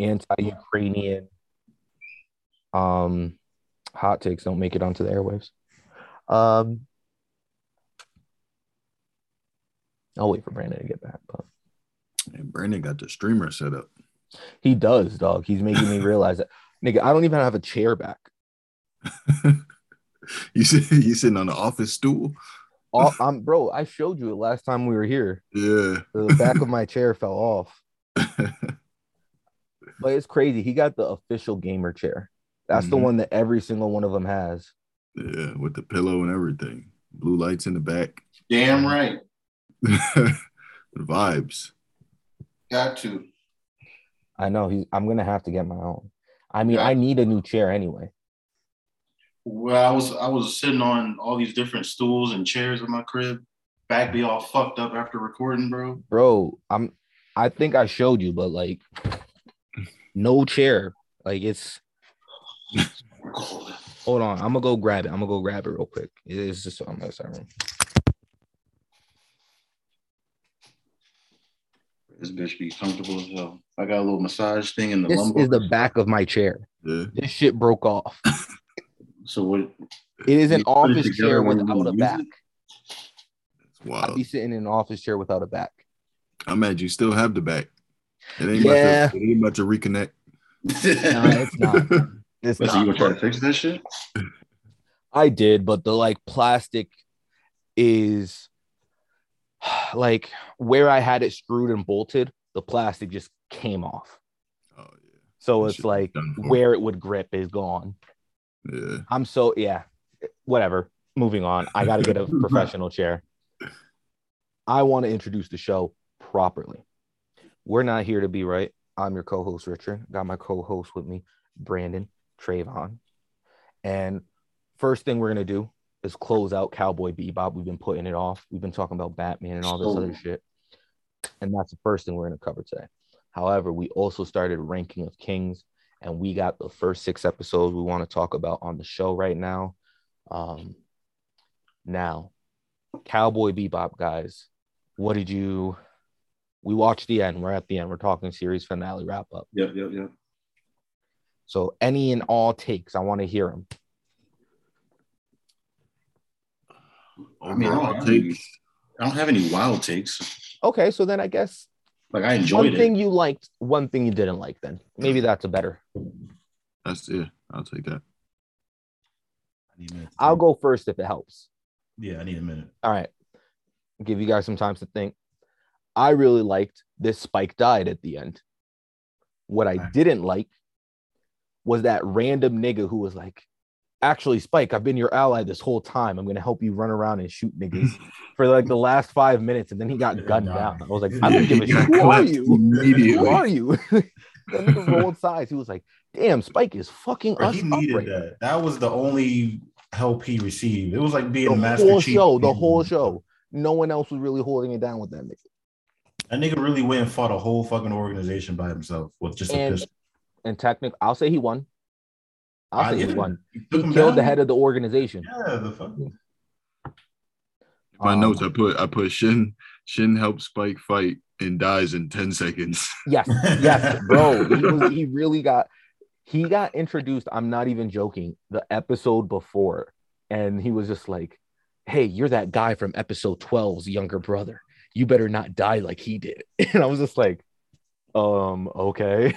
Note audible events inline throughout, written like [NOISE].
anti-Ukrainian um hot takes don't make it onto the airwaves. Um I'll wait for Brandon to get back, but And Brandon got the streamer set up. he does, dog. He's making me realize that [LAUGHS] nigga, I don't even have a chair back. [LAUGHS] you sit, you sitting on the office stool. All, I'm bro, I showed you it last time we were here. Yeah. The back of my chair fell off. [LAUGHS] But it's crazy. He got the official gamer chair. That's the Mhm. one that every single one of them has. yeah, with the pillow and everything. Blue lights in the back. Damn right. [LAUGHS] the vibes. Got to. I know he's I'm gonna have to get my own. I mean, Yeah. I need a new chair anyway. Well, I was I was sitting on all these different stools and chairs in my crib. Back be all fucked up after recording, bro. Bro, I'm I think I showed you, but like no chair. Like it's hold on. I'm gonna go grab it. I'm gonna go grab it real quick. It's just on the other side room. This bitch be comfortable as hell. I got a little massage thing in the This lumbar. is the back of my chair. Yeah. This shit broke off. [LAUGHS] So what? It is an You put it office chair without a back. it? It's I'd wild. be sitting in an office chair without a back. I'm mad you still have the back. It ain't, Yeah. about, to, it ain't about to reconnect. [LAUGHS] No, it's not. [LAUGHS] It's But so you gonna try to fix that shit? I did, but the like plastic is [SIGHS] like where I had it screwed and bolted, the plastic just came off. Oh yeah. So That it's like where it would grip is gone. Yeah. I'm so yeah, whatever. Moving on. I got to get a [LAUGHS] professional chair. I want to introduce the show properly. We're not here to be right. I'm your co-host Richard. Got my co-host with me, Brandon Trayvon. And first thing we're gonna do is close out Cowboy Bebop. We've been putting it off. We've been talking about Batman and all this other shit. And that's the first thing we're gonna cover today. However, we also started ranking of kings, and we got the first six episodes we want to talk about on the show right now. Um, now, Cowboy Bebop, guys, what did you? We watched the end. We're at the end. We're talking series finale wrap up. Yep, yep, yep. So, any and all takes, I want to hear them. I mean, I don't, have any, takes. I don't have any wild takes. Okay, so then I guess Like I enjoyed one it. thing you liked, one thing you didn't like. Then maybe that's a better. That's yeah. I'll take that. I need a minute. I'll go first if it helps. Yeah, I need a minute. All right, give you guys some time to think. I really liked this Spike died at the end. What I didn't like was that random nigga who was like, "Actually, Spike, I've been your ally this whole time. I'm gonna help you run around and shoot niggas [LAUGHS] for like the last five minutes," and then he got gunned down. I was like, "I don't give a shit. Who are you? Who are you?" [LAUGHS] that nigga rolled sides. He was like, "Damn, Spike is fucking Bro, us he up needed right now." that. That was the only help he received. It was like being The Master whole Chief. show, the whole show. No one else was really holding it down with that nigga. That nigga really went and fought a whole fucking organization by himself with just a And- pistol. And technically, I'll say he won. I'll Ah, say he won. He, He took him killed the head of the organization. Yeah, the fuck. My Um, notes I put I put Shin Shin helps Spike fight and dies in 10 seconds. Yes, yes, bro. He was he really got he got introduced. I'm not even joking. The episode before, and he was just like, "Hey, you're that guy from episode 12's younger brother. You better not die like he did." [LAUGHS] And I was just like, "Um, okay."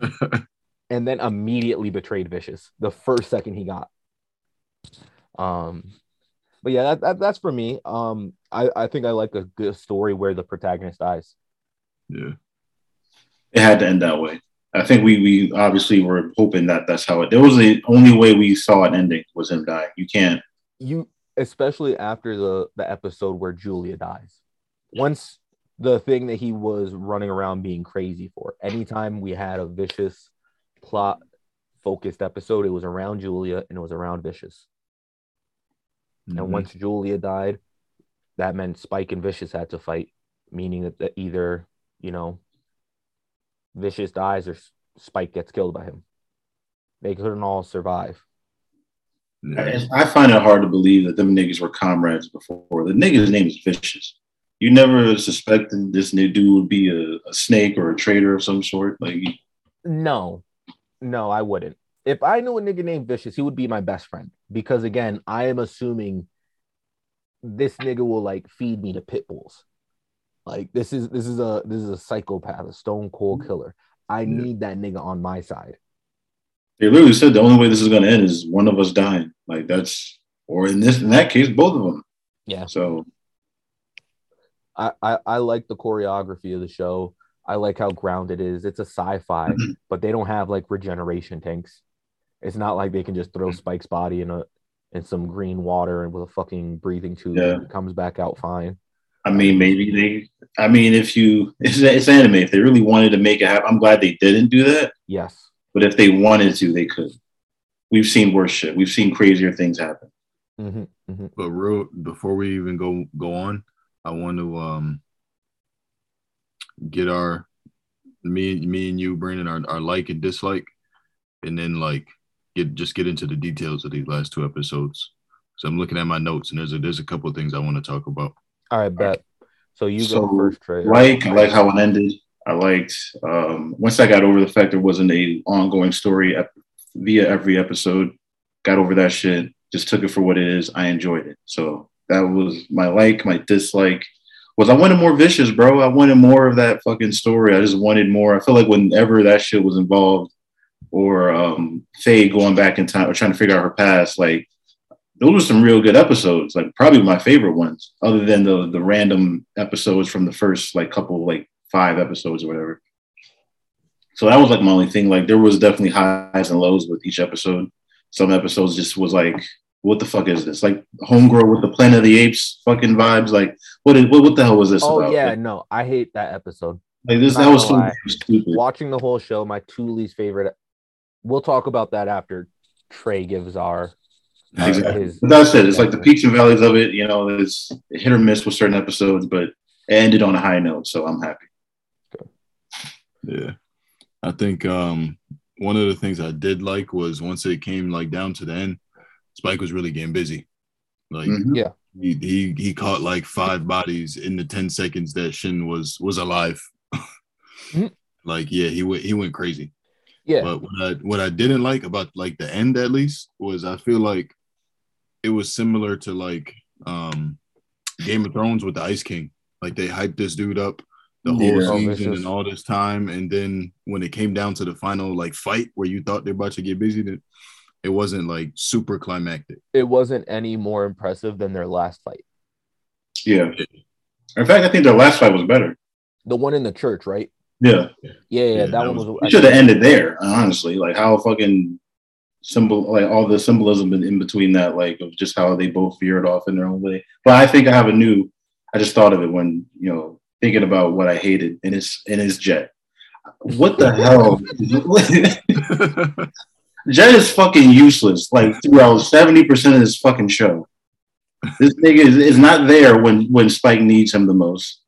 [LAUGHS] and then immediately betrayed Vicious the first second he got. Um, but yeah, that, that that's for me. Um, I I think I like a good story where the protagonist dies. yeah. it had to end that way. I think we we obviously were hoping that that's how it. There was the only way we saw an ending was him dying. You can't. you especially after the the episode where Julia dies. Once the thing that he was running around being crazy for. Anytime we had a vicious plot focused episode, it was around Julia and it was around Vicious. Mhm. And once Julia died, that meant Spike and Vicious had to fight, meaning that, that either, you know, Vicious dies or Spike gets killed by him. They couldn't all survive. I, I find it hard to believe that them niggas were comrades before. The nigga's name is Vicious. You never suspected this new dude would be a, a snake or a traitor of some sort. Like No, no, I wouldn't. If I knew a nigga named Vicious, he would be my best friend because again, I am assuming this nigga will like feed me to pit bulls. Like this is this is a this is a psychopath, a stone cold killer. I need that nigga on my side. They literally said the only way this is going to end is one of us dying. Like that's, or in this, in that case, both of them. Yeah. So I, I I like the choreography of the show. I like how grounded it is. It's a sci-fi, but they don't have like regeneration tanks. It's not like they can just throw Spike's body in a in some green water and with a fucking breathing tube Yeah. and it comes back out fine. I mean, maybe they. I mean, if you, it's, it's anime. If they really wanted to make it happen, I'm glad they didn't do that. Yes. But if they wanted to, they could. We've seen worse shit. We've seen crazier things happen. hmm hmm But real before we even go go on, I want to um get our me me and you, Brandon, our, our like and dislike, and then like get just get into the details of these last two episodes. So I'm looking at my notes and there's a there's a couple of things I want to talk about. All right, bet. So you So, go first, Trey. Like, I like how it ended. I liked um, once I got over the fact there wasn't a ongoing story ep- via every episode. Got over that shit. Just took it for what it is. I enjoyed it. So that was my like. My dislike was I wanted more vicious, bro. I wanted more of that fucking story. I just wanted more. I feel like whenever that shit was involved, or um, Faye going back in time or trying to figure out her past, like those were some real good episodes. Like probably my favorite ones, other than the the random episodes from the first like couple like five episodes or whatever. So that was like my only thing. Like there was definitely highs and lows with each episode. Some episodes just was like, what the fuck is this? Like Homegirl with the Planet of the Apes fucking vibes. Like what is what, what the hell was this Oh about? yeah, Like, no, I hate that episode. like this Not that was so lie. stupid. Watching the whole show, my two least favorite. We'll talk about that after Trey gives our uh, Exactly. his. But that's it. It's like the peaks and valleys of it. You know, it's hit or miss with certain episodes, but it ended on a high note. So I'm happy. Yeah. I think um one of the things I did like was once it came like down to the end, Spike was really getting busy. Like Mhm. he, he he caught like five bodies in the 10 seconds that Shin was was alive. Mhm. [LAUGHS] Like yeah, he went he went crazy. Yeah, But what I what I didn't like about like the end at least was I feel like it was similar to like um Game of Thrones with the Ice King. Like they hyped this dude up the whole Yeah. Oh, season vicious. and all this time, and then when it came down to the final like fight where you thought they're about to get busy, that it wasn't like super climactic. it wasn't any more impressive than their last fight. Yeah. In fact, I think their last fight was better. The one in the church, right? Yeah. Yeah, yeah, Yeah, that, that one was- was. Should have ended there, honestly. Like how fucking symbol, like all the symbolism in, in between that, like of just how they both veered off in their own way. But I think I have a new. I just thought of it when you know thinking about what I hated in his in his jet. What the hell? [LAUGHS] [LAUGHS] Jet is fucking useless. Like throughout seventy percent of this fucking show, this nigga is, is not there when when Spike needs him the most.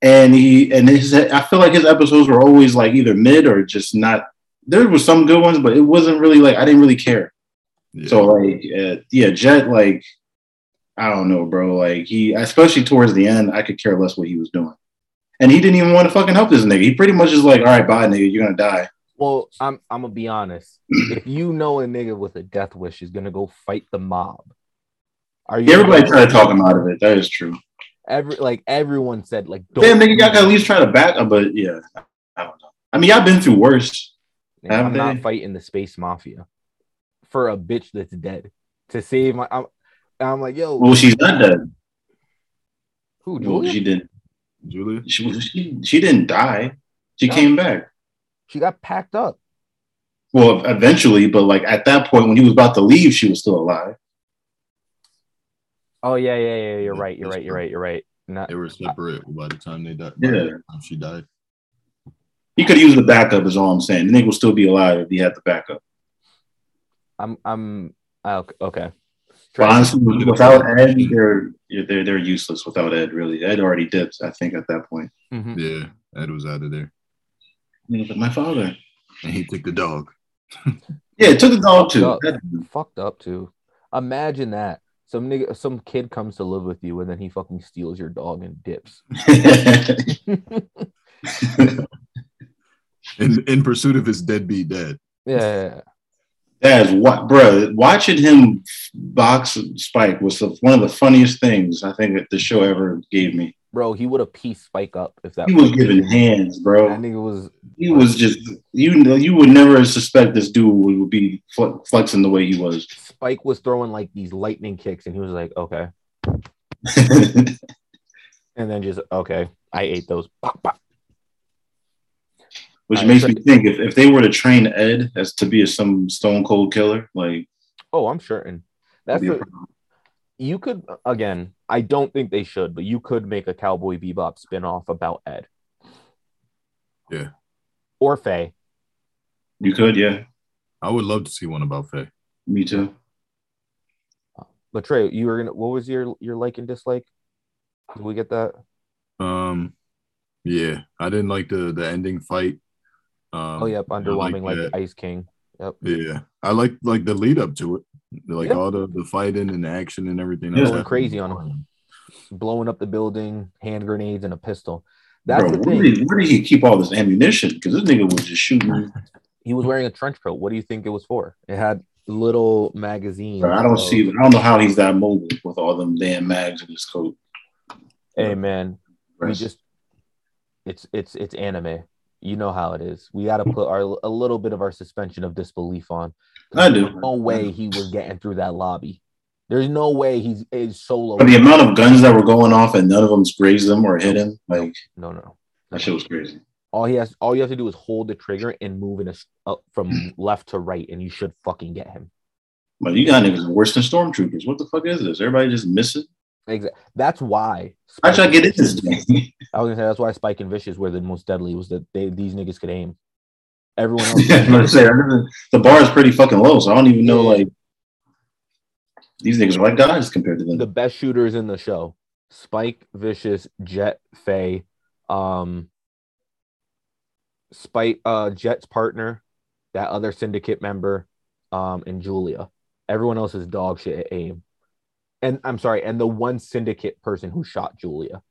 And he and his I feel like his episodes were always like either mid or just not. There was some good ones, but it wasn't really like I didn't really care. Yeah. So like uh, yeah, Jet like I don't know, bro. Like he especially towards the end, I could care less what he was doing. And he didn't even want to fucking help this nigga. He pretty much is like, all right, bye, nigga, you're gonna die. Well, I'm I'm gonna be honest. [CLEARS THROAT] if you know a nigga with a death wish is gonna go fight the mob, are you? Everybody tried to talk him out of it. That is true. Every like everyone said like. Damn, nigga, do y'all can that. at least try to back up, but yeah, I don't know. I mean, y'all been through worse. Nigga, Have I'm not they? fighting the space mafia for a bitch that's dead to save my. I'm, I'm like, yo, Well, she's not dead. who? Well, she didn't. Julia. She, she she didn't die. She No. came back. She got packed up. Well, eventually, but like at that point when he was about to leave, she was still alive. Oh yeah, yeah, yeah. You're Yeah, right. You're right. You're right. You're right. Not, They were separate by the time they died. by the Yeah. time she died. He could use the backup. Is all I'm saying. The nigga will still be alive if he had the backup. I'm. I'm. uh, Okay. But honestly, without Ed, they're they're they're useless without Ed. Really, Ed already dipped. I think at that point. Mhm. Yeah, Ed was out of there, He was like, my father. and he took the dog. [LAUGHS] Yeah, it took the dog too. Fucked up. Fucked up too. Imagine that. Some nigga, some kid comes to live with you, and then he fucking steals your dog and dips. [LAUGHS] in in pursuit of his deadbeat dad. Yeah, That's what, bro. Watching him box Spike was the, one of the funniest things I think that the show ever gave me. Bro, he would have pieced Spike up if that. He was giving hands, bro. That nigga was He was just you know you would never suspect this dude would be fle- flexing the way he was. Spike was throwing like these lightning kicks, and he was like, okay, [LAUGHS] and then just okay, I ate those. Pop, pop. Which makes me think if, if they were to train Ed as to be a, some stone cold killer, like Oh, I'm certain. That's a you could again. I don't think they should, but you could make a Cowboy Bebop spin-off about Ed. Yeah. Or Faye. you could, yeah. I would love to see one about Faye. Me too. But Trey, you were gonna. What was your your like and dislike? Did we get that? Um, yeah, I didn't like the the ending fight. Um, oh, yep, I like underwhelming, like. Ice King. Yep. Yeah, I like like the lead up to it, like Yeah. all the the fighting and the action and everything. Yeah. Going crazy on him. Blowing up the building, hand grenades, and a pistol. That's Bro, the where thing. did, where did he keep all this ammunition? Because this nigga was just shooting. [LAUGHS] He was wearing a trench coat. What do you think it was for? It had little magazines. Bro, I don't of- see. I don't know how he's that mobile with all them damn mags in his coat. Hey man, we just it's it's it's anime. You know how it is. We got to put our a little bit of our suspension of disbelief on. I do. No way he was getting through that lobby. There's no way he's is solo. But the amount of guns that were going off and none of them grazed him or hit him, like No, no. that shit was crazy. All he has, all you have to do is hold the trigger and move in a up from left to right, and you should fucking get him. But you got niggas worse than stormtroopers. What the fuck is this? Everybody just missing. Exactly. That's why. How'd Spike- get in this game? [LAUGHS] I was gonna say that's why Spike and Vicious were the most deadly. Was that they these niggas could aim. Everyone [LAUGHS] else. Yeah, I'm gonna say, I the bar is pretty fucking low, so I don't even know like these niggas are like guys compared to them. the best shooters in the show spike vicious jet Faye, um spike uh jet's partner that other syndicate member um and julia everyone else is dog shit at aim and i'm sorry and the one syndicate person who shot julia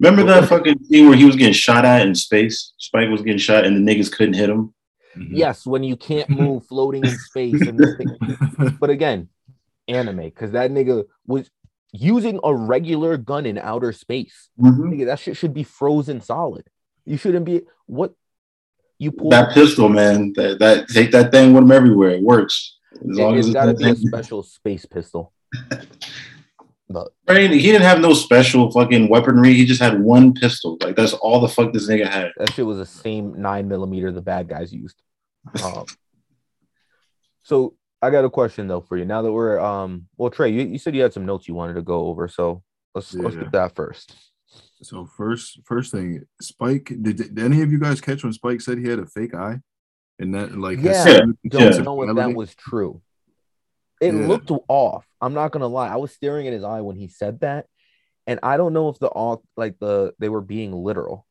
Remember that fucking scene where he was getting shot at in space? Spike was getting shot and the niggas couldn't hit him. Mhm. yes when you can't move [LAUGHS] floating in space and this thing- but again anime because that nigga was using a regular gun in outer space Nigga, that shit should be frozen solid. You shouldn't be what you pull. That pistol, man. That that take that thing with him everywhere. It works. As long it, as has it's got to that be a special space pistol. But Right, He didn't have no special fucking weaponry. He just had one pistol. Like that's all the fuck this nigga had. that shit was the same nine millimeter the bad guys used. [LAUGHS] Um, so I got a question though for you. Now that we're um, well, Trey, you, you said you had some notes you wanted to go over, so let's let's Yeah. get that first. So first, first thing, Spike. Did, did any of you guys catch when Spike said he had a fake eye? And that like his Yeah. Don't Yeah. know if that was true. It Yeah. looked off. I'm not gonna lie. I was staring at his eye when he said that, and I don't know if the off like the they were being literal.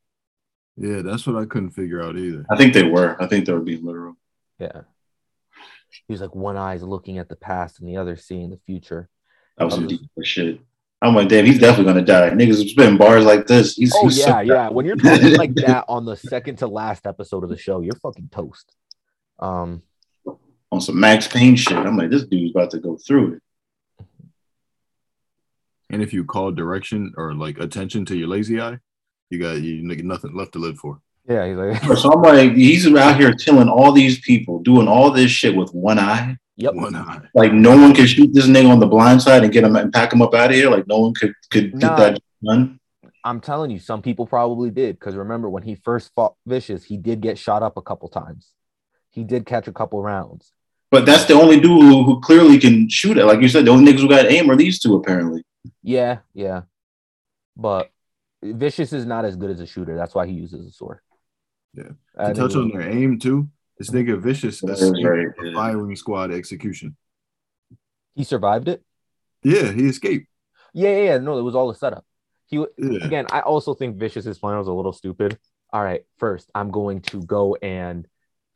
Yeah, that's what I couldn't figure out either. I think they were. I think they were being literal. Yeah. He was like one eye's looking at the past and the other seeing the future. That was Oh. some deep shit. I'm like, damn, he's definitely gonna die. Niggas spitting bars like this. He's, Oh he's so- yeah, yeah. When you're talking [LAUGHS] like that on the second to last episode of the show, you're fucking toast. Um, on some Max Payne shit. I'm like, this dude's about to go through it. And if you call direction or like attention to your lazy eye, you got you nothing left to live for. yeah, he's like, So I'm like, he's out here killing all these people, doing all this shit with one eye. yep. One eye. Like no one could shoot this nigga on the blind side and get him and pack him up out of here. Like no one could could Nah. get that done. I'm telling you, some people probably did because remember when he first fought Vicious, he did get shot up a couple times. He did catch a couple rounds. But that's the only dude who, who clearly can shoot it. Like you said, the only niggas who got aim are these two apparently. Yeah, yeah. But Vicious is not as good as a shooter. That's why he uses a sword. Yeah. I To think touch on their aim too, this nigga vicious That is right, yeah. firing squad execution. he survived it. Yeah, he escaped. Yeah, yeah, yeah. No, it was all a setup. He Yeah. again. I also think Vicious's plan was a little stupid. All right, first I'm going to go and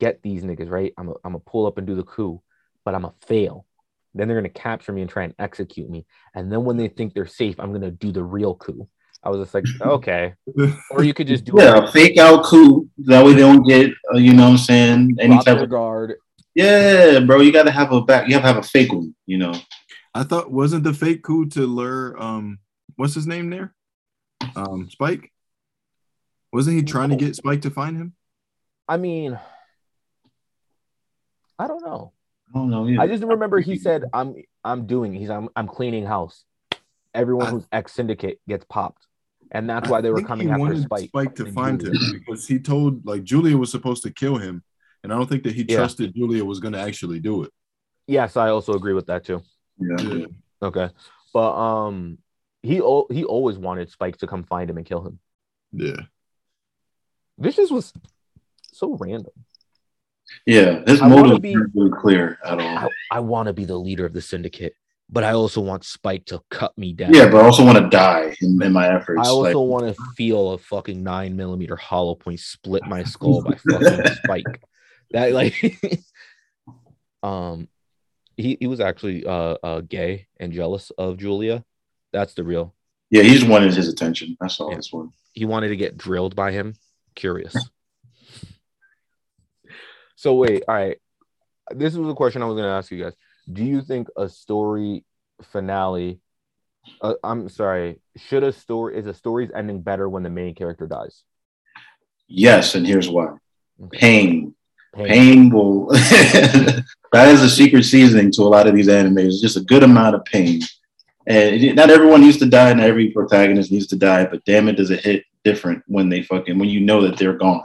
get these niggas. Right, I'm i I'm gonna pull up and do the coup, but I'm gonna fail. Then they're gonna capture me and try and execute me. And then when they think they're safe, I'm gonna do the real coup. I was just like, [LAUGHS] okay. [LAUGHS] Or you could just do Yeah, a fake out coup. That way they don't get, uh, you know what I'm saying? Any drop type of. guard. Yeah, bro, you got to have a back. You have to have a fake one, you know? I thought wasn't the fake coup to lure um what's his name there? Um Spike? Wasn't he trying to get Spike to find him? I mean, I don't know. I don't know. Either. I just remember he said, "I'm I'm doing. He's I'm I'm cleaning house. Everyone I- who's ex syndicate gets popped, and that's why they were coming he after wanted Spike. to and find him because he told like Julia was supposed to kill him, and I don't think that he Yeah. trusted Julia was going to actually do it. Yes, I also agree with that too. yeah. Yeah. Okay, but um, he al- he always wanted Spike to come find him and kill him. Yeah. Vicious was so random. Yeah, his motive be- isn't really clear at all. I, I want to be the leader of the syndicate, but I also want Spike to cut me down. Yeah, but I also want to die in, in my efforts. I also like, want to feel a fucking nine millimeter hollow point split my [LAUGHS] skull by fucking Spike. That like, [LAUGHS] um, he he was actually uh, uh gay and jealous of Julia. That's the real. yeah, he just wanted his attention. That's all Yeah. this one. He wanted to get drilled by him. Curious. So wait, all right. This was a question I was going to ask you guys. Do you think a story finale? Uh, I'm sorry. Should a story is a story's ending better when the main character dies? Yes, and here's why. Okay. Pain. Pain. Pain will. [LAUGHS] that is a secret seasoning to a lot of these animes. Just a good amount of pain. And not everyone needs to die, and every protagonist needs to die. But damn it, does it hit different when they fucking when you know that they're gone.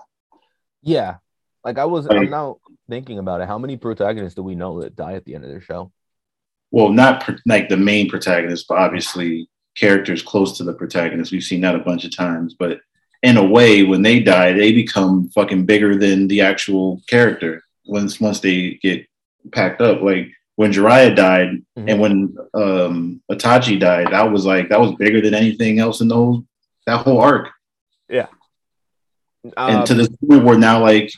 Yeah. Like I was, I'm Like- now thinking about it. How many protagonists do we know that die at the end of their show? well, not pr- like the main protagonist, but obviously characters close to the protagonist. We've seen that a bunch of times, but in a way, when they die, they become fucking bigger than the actual character once once they get packed up. Like when Jiraiya died, Mhm. and when um, Itachi died, that was like that was bigger than anything else in those that whole arc. Uh, and to this point where now, like,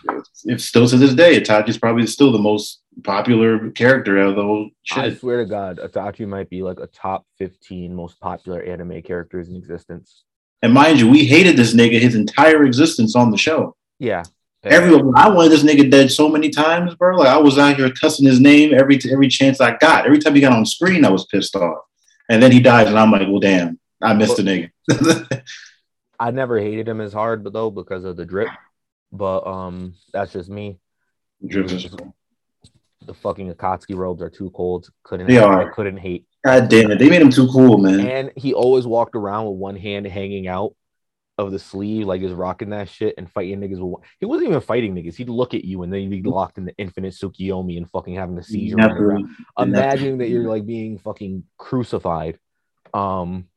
it's still to this day, Itachi's probably still the most popular character out of the whole I swear to God, Itachi might be like a top 15 most popular anime characters in existence. And mind you, we hated this nigga his entire existence on the show. Yeah. Everyone, I wanted this nigga dead so many times, bro. Like I was out here cussing his name every every chance I got. Every time he got on screen, I was pissed off. And then he dies, and I'm like, well, damn, I missed the nigga. [LAUGHS] I never hated him as hard, but though because of the drip. But um, that's just me. Drip is- The fucking Akatsuki robes are too cold. Couldn't They I are. couldn't hate. God damn it, they made him too cool, man. And he always walked around with one hand hanging out of the sleeve, like he's rocking that shit and fighting niggas. With one. He wasn't even fighting niggas. He'd look at you and then he'd be locked in the infinite Tsukiyomi and fucking having a seizure. Never-. Imagine that you're like being fucking crucified. Um,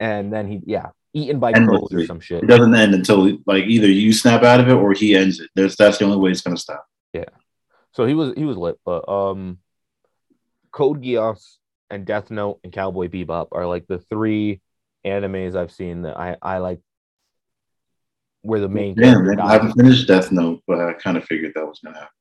and then he, yeah, eaten by crows or some shit. It doesn't end until like either you snap out of it or he ends it. That's that's the only way it's gonna stop. Yeah. So he was he was lit, but um, Code Geass and Death Note and Cowboy Bebop are like the three animes I've seen that I I like. Where the main Damn, man, I haven't finished Death Note, but I kind of figured that was gonna happen.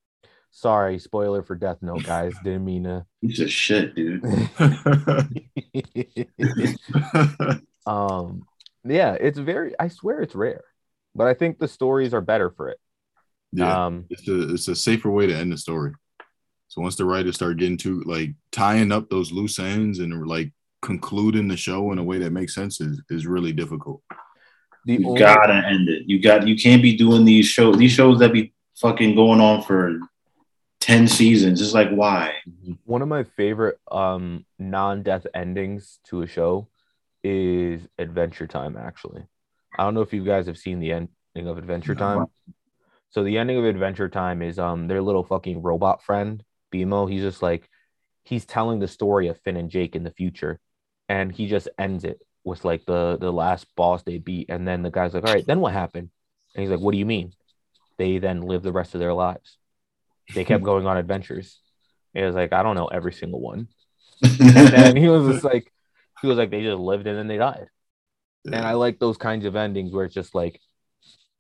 Sorry, spoiler for Death Note, guys. [LAUGHS] Didn't mean to. He's just shit, dude. [LAUGHS] [LAUGHS] um, yeah, it's very. I swear it's rare, but I think the stories are better for it. yeah. Um, it's a it's a safer way to end the story. So once the writers start getting to like tying up those loose ends and like concluding the show in a way that makes sense is, is really difficult. the You only- gotta end it. You got. You can't be doing these shows. These shows that be fucking going on for ten seasons. It's like why? one of my favorite um non-death endings to a show is Adventure Time. Actually, I don't know if you guys have seen the ending of Adventure. Time. So the ending of Adventure Time is um their little fucking robot friend BMO. He's just like he's telling the story of Finn and Jake in the future, and he just ends it with like the the last boss they beat, and then the guy's like, "All right, then what happened?" And he's like, "What do you mean?" They then live the rest of their lives. They kept [LAUGHS] going on adventures. It was like I don't know every single one, [LAUGHS] and he was just like, was like they just lived and then they died. And I like those kinds of endings where it's just like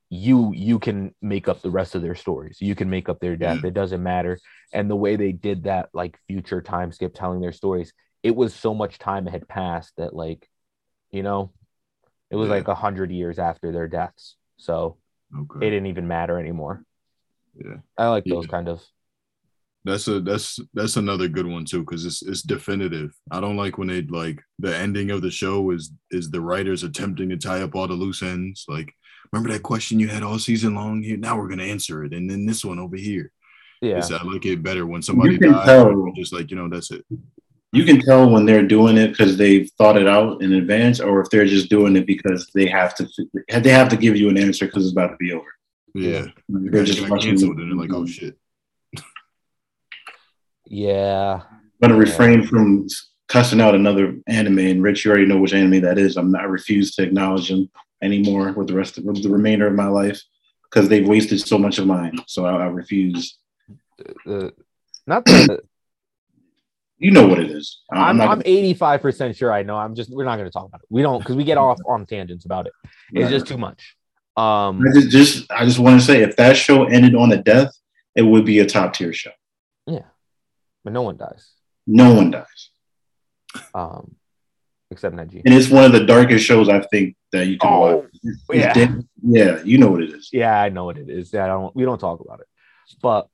you you can make up the rest of their stories. You can make up their death. Mm. It doesn't matter. And the way they did that, like future time skip telling their stories, it was so much time had passed that like, you know, It was Yeah. like a hundred years after their deaths, so it didn't even matter anymore. Yeah. I like Yeah. those kind of. That's a that's that's another good one too because it's it's definitive. I don't like when they like the ending of the show is is the writers attempting to tie up all the loose ends. Like, remember that question you had all season long? Here, now we're gonna answer it, and then this one over here. Yeah, It's- I like it better when somebody dies. tell. Just like you know, that's it. You can tell when they're doing it because they've thought it out in advance, or if they're just doing it because they have to. They have to give you an answer because it's about to be over. Yeah, They're just rushing. canceled, and they're like, oh shit. Yeah. I'm gonna refrain from cussing out another anime. And Rich, you already know which anime that is. I'm not I refuse to acknowledge them anymore with the rest of the remainder of my life because they've wasted so much of mine. So I, I refuse. Uh, not that [CLEARS THROAT] You know what it is. I'm, I'm. I'm 85% sure I know. I'm just we're not going to talk about it. We don't because we get [LAUGHS] off on tangents about it. It's just too much. Um I just, just I just want to say if that show ended on a death, it would be a top tier show. But no one dies. No one dies, Um except Neji. and it's one of the darkest shows I think that you can Oh, watch. It's yeah. dead- yeah, you know what it is. Yeah, I know what it is. Yeah, I don't we don't talk about it. But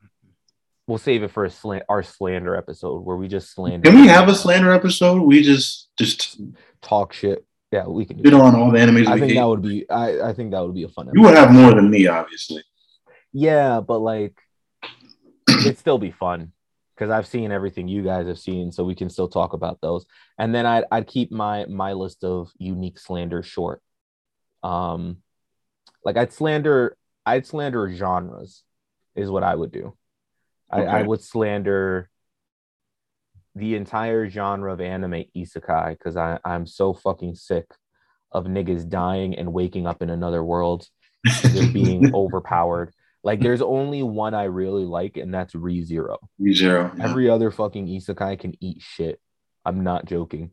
we'll save it for a slan- our slander episode where we just slander. Can we have a slander episode? We just just talk shit? Yeah, we can do bid on all the animes. I think hate. that would be I, I think that would be a fun you would have more than me, obviously. Yeah, but like it'd still be fun because I've seen everything you guys have seen, so we can still talk about those. And then I'd I'd keep my my list of unique slander short. Um, like I'd slander I'd slander genres is what I would do. I, I would slander the entire genre of anime isekai because I I'm so fucking sick of niggas dying and waking up in another world just being [LAUGHS] overpowered. Like there's only one I really like, and that's ReZero. Zero. Re yeah. Every other fucking isekai can eat shit. I'm not joking.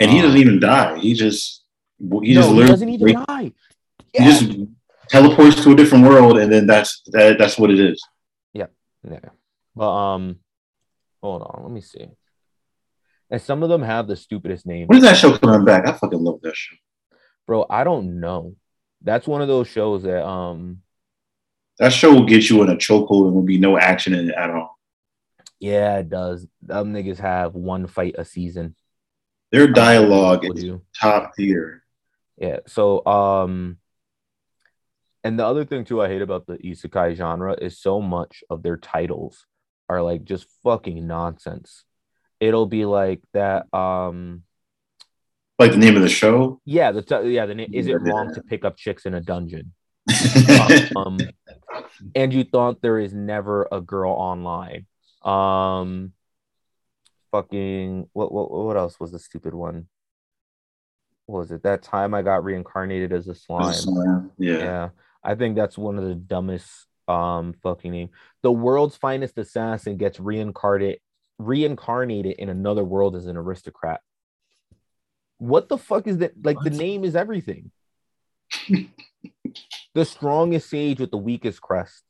and he um, doesn't even die. He just he no, just he literally doesn't even die. he just teleports to a different world, and then that's that, that's what it is. Yeah, yeah. But um, hold on, let me see. And some of them have the stupidest names, When is that show coming back? I fucking love that show. bro. I don't know. That's one of those shows that um, That show will get you in a chokehold and will be no action in it at all. yeah, it does. Them niggas have one fight a season. Their dialogue is you? top tier. Yeah. So, um, and the other thing too I hate about the isekai genre is so much of their titles are like just fucking nonsense. It'll be like that. Um, Like the name of the show. yeah, the t- yeah, the name is it wrong to pick up chicks in a dungeon? [LAUGHS] Um, and you thought there is never a girl online. Um, fucking what what what else was the stupid one? What was it that time I got reincarnated as a slime? yeah. Yeah, I think that's one of the dumbest um fucking name. The world's finest assassin gets reincarnated reincarnated in another world as an aristocrat. What the fuck is that? Like the name is everything. [LAUGHS] the strongest sage with the weakest crest.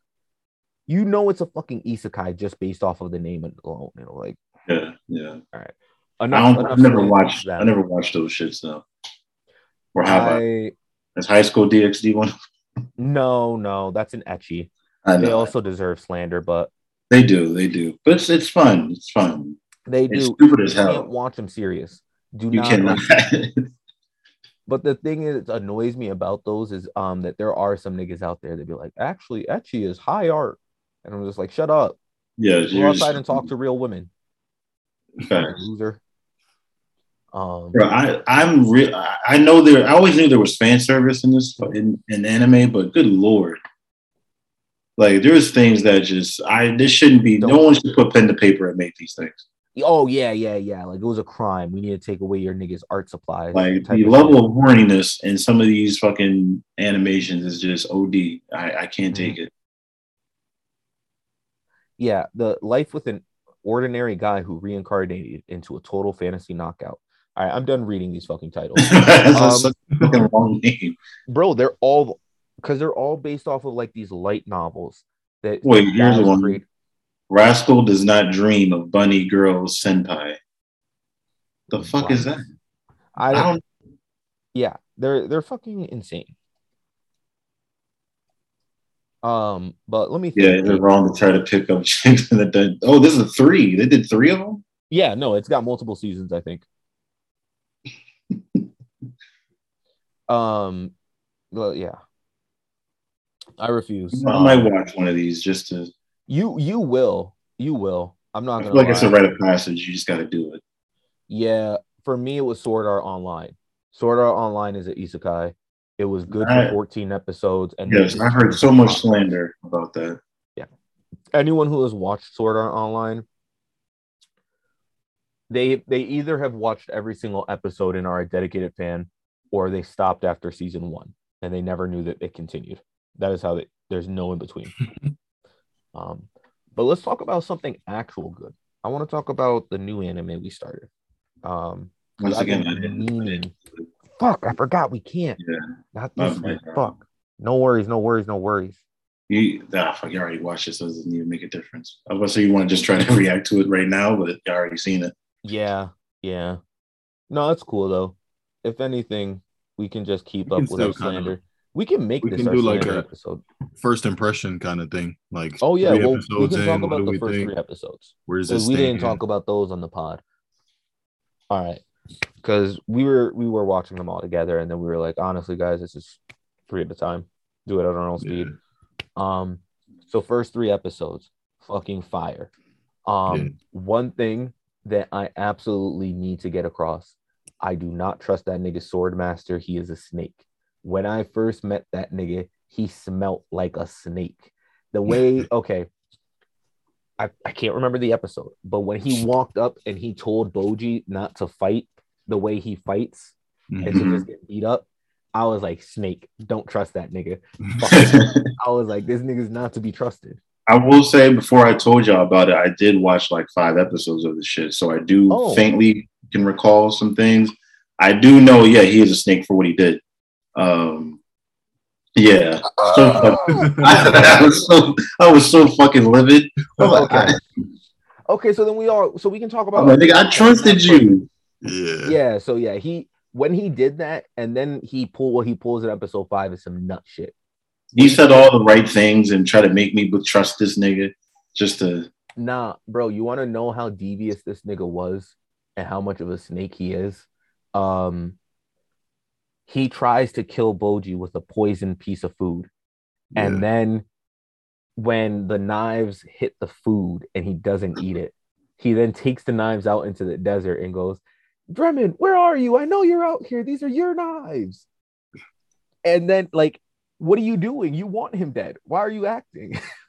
You know it's a fucking isekai just based off of the name alone. You know, like Yeah, yeah. enough. I don't. enough I've never watched. that. I never watched those shits though. Or have I? I Is High School DxD one? no, no, that's an ecchi. I They also deserve slander, but They do. They do. But it's, it's fun. It's fun. they It's do. stupid as You can't hell. watch them serious. Do You not. cannot. [LAUGHS] But the thing is, that annoys me about those is um that there are some niggas out there that be like, actually, ecchi is high art, and I'm just like, shut up, yeah. go you're outside just- and talk to real women, Facts. loser. Um, Bro, I I'm real. I I know there. I always knew there was fan service in this in, in anime, but good lord, like there's things that just I this shouldn't be. No one should put pen to paper and make these things. Oh yeah, yeah, yeah. Like it was a crime. We need to take away your niggas' art supplies. Like the of level shit. of horniness in some of these fucking animations is just OD. I I can't Mm-hmm. take it. yeah, the life with an ordinary guy who reincarnated into a total fantasy knockout. All right, I'm done reading these fucking titles. [LAUGHS] Um, such a fucking long name. bro they're all because they're all based off of like these light novels that Wait, here's one. create- Rascal does not dream of bunny girl senpai. The fuck is that? I I don't. Yeah, they're they're fucking insane. Um, but let me think. Yeah, they're wrong to try to pick up [LAUGHS] chicks in the. Oh, this is a three. They did three of them. Yeah, no, it's got multiple seasons, I think. [LAUGHS] um, well, yeah. I refuse. I might Um, watch one of these just to. You you will. You will. I'm not I gonna feel like it's a lie. rite of passage. You just got to do it. Yeah, for me it was Sword Art Online. Sword Art Online is an isekai. It was good I- for 14 episodes, and Yes, I heard so much slander about that. Yeah. Anyone who has watched Sword Art Online, they they either have watched every single episode and are a dedicated fan, or they stopped after season one and they never knew that it continued. That is how they, there's no in between. [LAUGHS] um, but let's talk about something actual good. I want to talk about the new anime we started. Um, Once again, been I didn't- fuck, I forgot we can't. Yeah. Not this week. Fuck. No worries, no worries, no worries. You, ah, fuck, you already watched it, so it doesn't even make a difference. I was gonna say you want to just try to [LAUGHS] react to it right now, but you already seen it. Yeah, yeah. No, that's cool though. If anything, we can just keep up with our slander. We can make we this can do like a- episode. First impression kind of thing. Like Oh yeah, well we can talk in, what about the first think? three episodes. Where's this? We didn't stand? talk about those on the pod. All right. Because we were we were watching them all together, and then we were like, honestly, guys, this is three at a time. Do it at our own speed. Yeah. Um, so first three episodes, fucking fire. Um, Yeah. one thing that I absolutely need to get across, I do not trust that nigga sword master. He is a snake. When I first met that nigga, he smelt like a snake. The way, okay, I, I can't remember the episode, but when he walked up and he told Boji not to fight the way he fights and to just mm-hmm. get beat up, I was like, Snake, don't trust that nigga. [LAUGHS] I was like, this nigga's not to be trusted. I will say before I told y'all about it, I did watch like five episodes of the shit, so I do Oh. faintly can recall some things. I do know, yeah, he is a snake for what he did. Um, yeah, so [LAUGHS] fuck- I, was so I was so fucking livid. I'm like, [LAUGHS] Okay. Okay, so then we all so we can talk about I'm like, nigga, I trusted you. yeah. Yeah, so yeah, he when he did that and then he pulled what he pulls in episode five is some nut shit. He said all the right things and tried to make me trust this nigga just to. Nah, bro, you want to know how devious this nigga was and how much of a snake he is? Um, he tries to kill Boji with a poisoned piece of food, and Yeah. then when the knives hit the food and he doesn't eat it, he then takes the knives out into the desert and goes, Bremen, where are you? I know you're out here. These are your knives. And then, like, what are you doing? You want him dead. Why are you acting? [LAUGHS]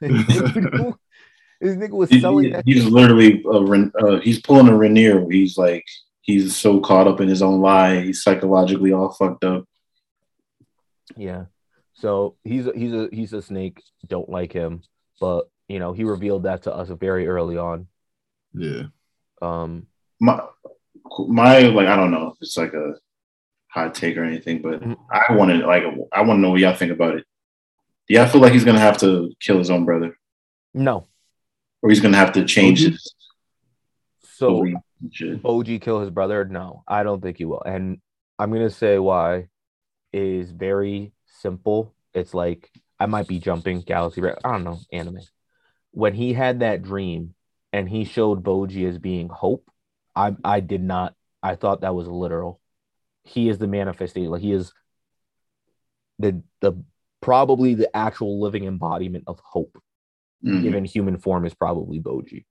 This nigga was [LAUGHS] selling he- that. he's literally a, uh, he's pulling a Reiner. He's like he's so caught up in his own lie. He's psychologically all fucked up. Yeah. So he's a, he's a he's a snake. Don't like him, but you know he revealed that to us very early on. Yeah. Um, My my like I don't know if it's like a hot take or anything, but Mhm. I want to like I want to know what y'all think about it. Do y'all feel like he's gonna have to kill his own brother, no. or he's gonna have to change Boji? his So beliefs shit. Boji kill his brother? No, I don't think he will. And I'm gonna say why is very simple. It's like I might be jumping Galaxy. I don't know anime. When he had that dream and he showed Boji as being hope, I I did not. I thought that was literal. He is the manifestation. Like he is the the probably the actual living embodiment of hope. Mhm. Given human form is probably Boji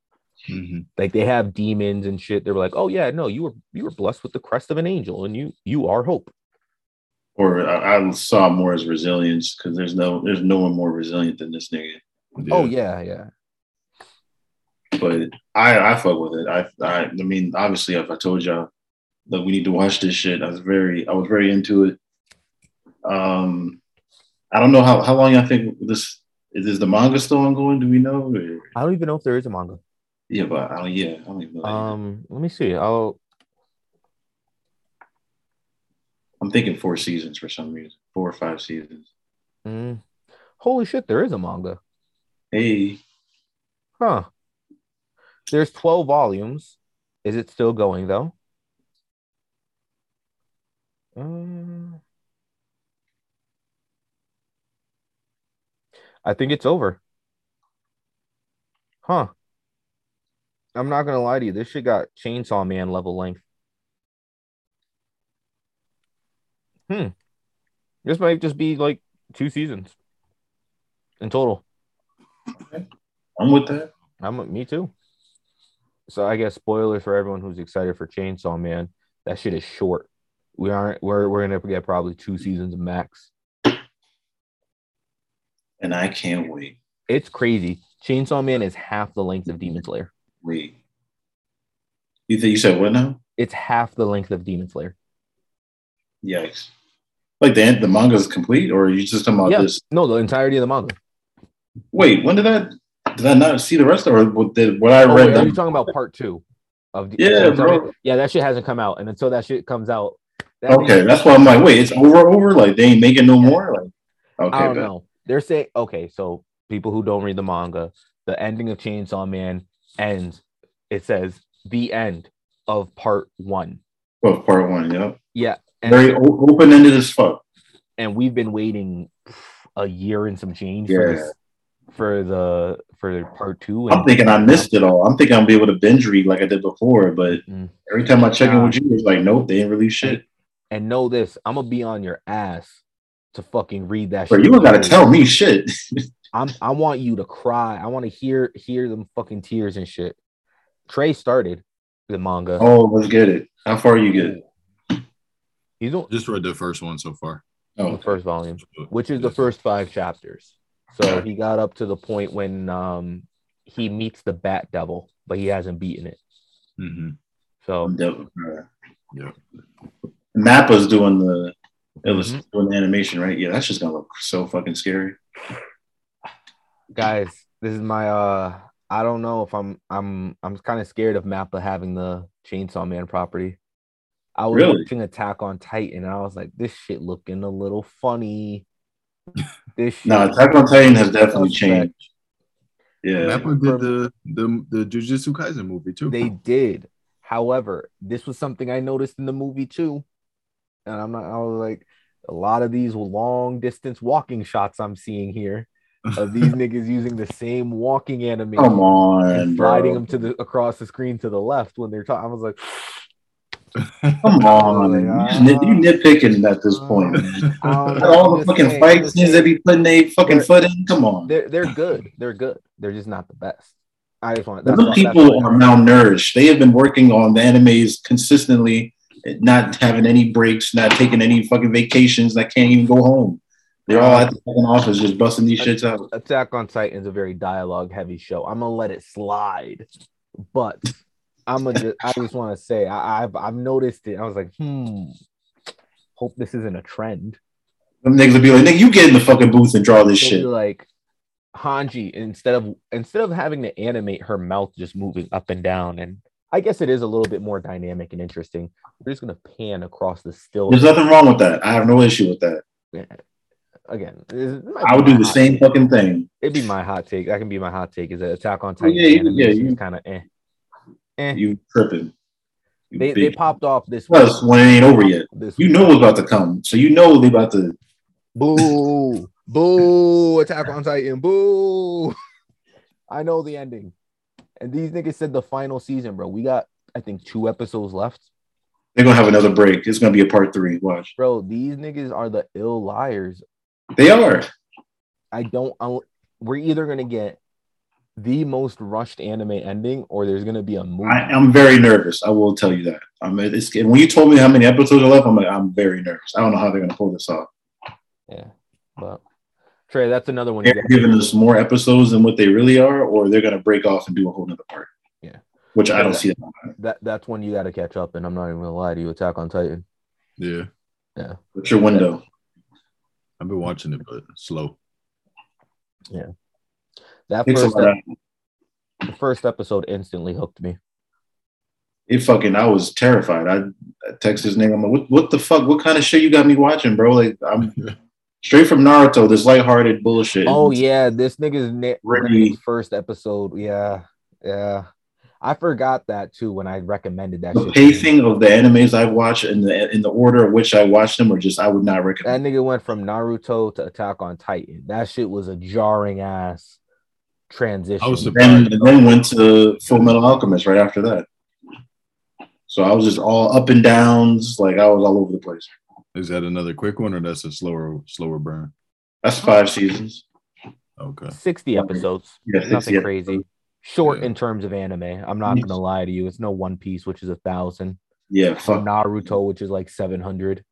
hmm like they have demons and shit. They were like, "Oh yeah, no, you were you were blessed with the crest of an angel, and you you are hope." Or I, I saw more as resilience because there's no there's no one more resilient than this nigga. Oh yeah, yeah, but I I fuck with it. I I, I mean, obviously, if I told y'all that we need to watch this shit, I was very I was very into it. Um, I don't know how how long y'all think this is. Is the manga still ongoing? Do we know? Or- I don't even know if there is a manga. Yeah, but I don't. Yeah, I don't even know. Um, let me see. I'll I'm thinking four seasons for some reason, four or five seasons. mm, holy shit, there is a manga, Hey, huh? There's twelve volumes. Is it still going though? Uh, I think it's over. Huh. I'm not gonna lie to you. This shit got Chainsaw Man level length. Hmm. This might just be like two seasons in total. I'm with that. I'm with me too. So I guess spoilers for everyone who's excited for Chainsaw Man. That shit is short. We aren't. We're we're gonna get probably two seasons max. And I can't wait. It's crazy. Chainsaw Man is half the length of Demon Slayer. Wait. You think you said what now? It's half the length of Demon Slayer. Yikes. Like the the manga is complete, or are you just talking about Yeah. this? No, the entirety of the manga. Wait, when did that? Did I not see the rest, or what did what I Oh, read? wait, are you talking about part two of the Yeah, oh, bro. Yeah, that shit hasn't come out, and until that shit comes out, that okay, that's why I'm like, wait, it's over, over. Like they ain't making no more. Like, okay, I don't know. They're saying okay, so people who don't read the manga, the ending of Chainsaw Man ends. It says the end of part one. Well, part one, yeah, Yeah, and very o- open ended as fuck. and we've been waiting a year and some change Yeah. for this for the for part two. I'm thinking I missed it all. I'm thinking I'll be able to binge read like I did before, but Mm. every time I check in with you, it's like, nope, they ain't release shit. And know this, I'm gonna be on your ass to fucking read that But shit. you don't gotta tell me shit. [LAUGHS] I'm I want you to cry. I want to hear hear them fucking tears and shit. Trey started the manga. oh, let's get it. How far you get? He's on Just read the first one so far. Oh, the first volume, which is the first five chapters. So he got up to the point when um he meets the Bat Devil, but he hasn't beaten it. hmm So I'm definitely- uh, Yeah. Mappa's doing the illus- Mhm. doing the animation, right? Yeah, that's just gonna look so fucking scary. Guys, this is my uh I don't know if I'm I'm I'm kind of scared of Mappa having the Chainsaw Man property. I was Really? watching Attack on Titan and I was like, this shit looking a little funny. This shit, No, Attack on Titan has definitely changed. Yeah, Mappa did the the the Jujutsu Kaisen movie too. they did. However, this was something I noticed in the movie too. And I'm not I was like a lot of these long distance walking shots I'm seeing here of these niggas using the same walking animation. come on, and sliding them to the across the screen to the left when they're talking. I was like, [LAUGHS] Come on, you, nitpicking at this point. man. [LAUGHS] I don't know, All the fucking fight scenes they be putting their fucking foot in. Come on, they're they're good. They're good. They're just not the best. I just want. those why- people are malnourished. They have been working on the animes consistently, not having any breaks, not taking any fucking vacations. I can't even go home. They're all at the fucking office just busting these shits out. Attack on Titan is a very dialogue heavy show. I'm gonna let it slide, but I'm gonna. Just, I just want to say I, I've I've noticed it. I was like, hmm. Hope this isn't a trend. Them niggas will be like, nigga, you get in the fucking booth and draw this They'll shit. like Hanji instead of instead of having to animate her mouth just moving up and down and I guess it is a little bit more dynamic and interesting. We're just gonna pan across the still. There's nothing wrong with that. I have no issue with that. Again, I would do the same take. fucking thing. It'd be my hot take. That can be my hot take. Is that Attack on Titan yeah, you- yeah, you- kind of eh. Eh. You tripping. You They they popped off this one. Plus, when it ain't over yet. This You know what's about to come. So you know they about to Boo, boo, Attack on Titan, boo. I know the ending. And these niggas said the final season, bro. We got, I think, two episodes left. they're gonna have another break. It's gonna be a part three. Watch. Bro, these niggas are the ill liars. They are. I don't, I, we're either going to get the most rushed anime ending or there's going to be a movie. I, I'm very nervous. I will tell you that. I'm it's, when you told me how many episodes are left, I'm like, I'm very nervous. I don't know how they're gonna pull this off. yeah. But Trey, that's another one. They're giving us more episodes than what they really are, or they're gonna break off and do a whole nother part. Yeah. Which I don't see that. that, that's when you got to catch up. And I'm not even going to lie to you. Attack on Titan. Yeah. Yeah, What's your window? I've been watching it, but slow. Yeah. That Takes a first, lot the first episode instantly hooked me. It fucking. I was terrified. I, I text his name. I'm like, what, what the fuck? What kind of shit you got me watching, bro? Like, I'm [LAUGHS] straight from Naruto. This lighthearted bullshit. Oh yeah, this nigga's na- first episode. Yeah, yeah. I forgot that too when I recommended that. The shit. pacing of the animes I've watched and the in the order of which I watched them, or just I would not recommend. That nigga went from Naruto to Attack on Titan. That shit was a jarring ass transition. I was Then surprised. and then went to Full Metal Alchemist right after that. So I was just all up and downs, like I was all over the place. Is that another quick one or that's a slower slower burn? That's five seasons. Okay. 60 episodes. Yeah, 60 Nothing episodes. crazy. Short Yeah. in terms of anime. I'm not Yes. gonna lie to you. It's no One Piece, which is a thousand. Yeah, No fuck. Naruto, which is like 700.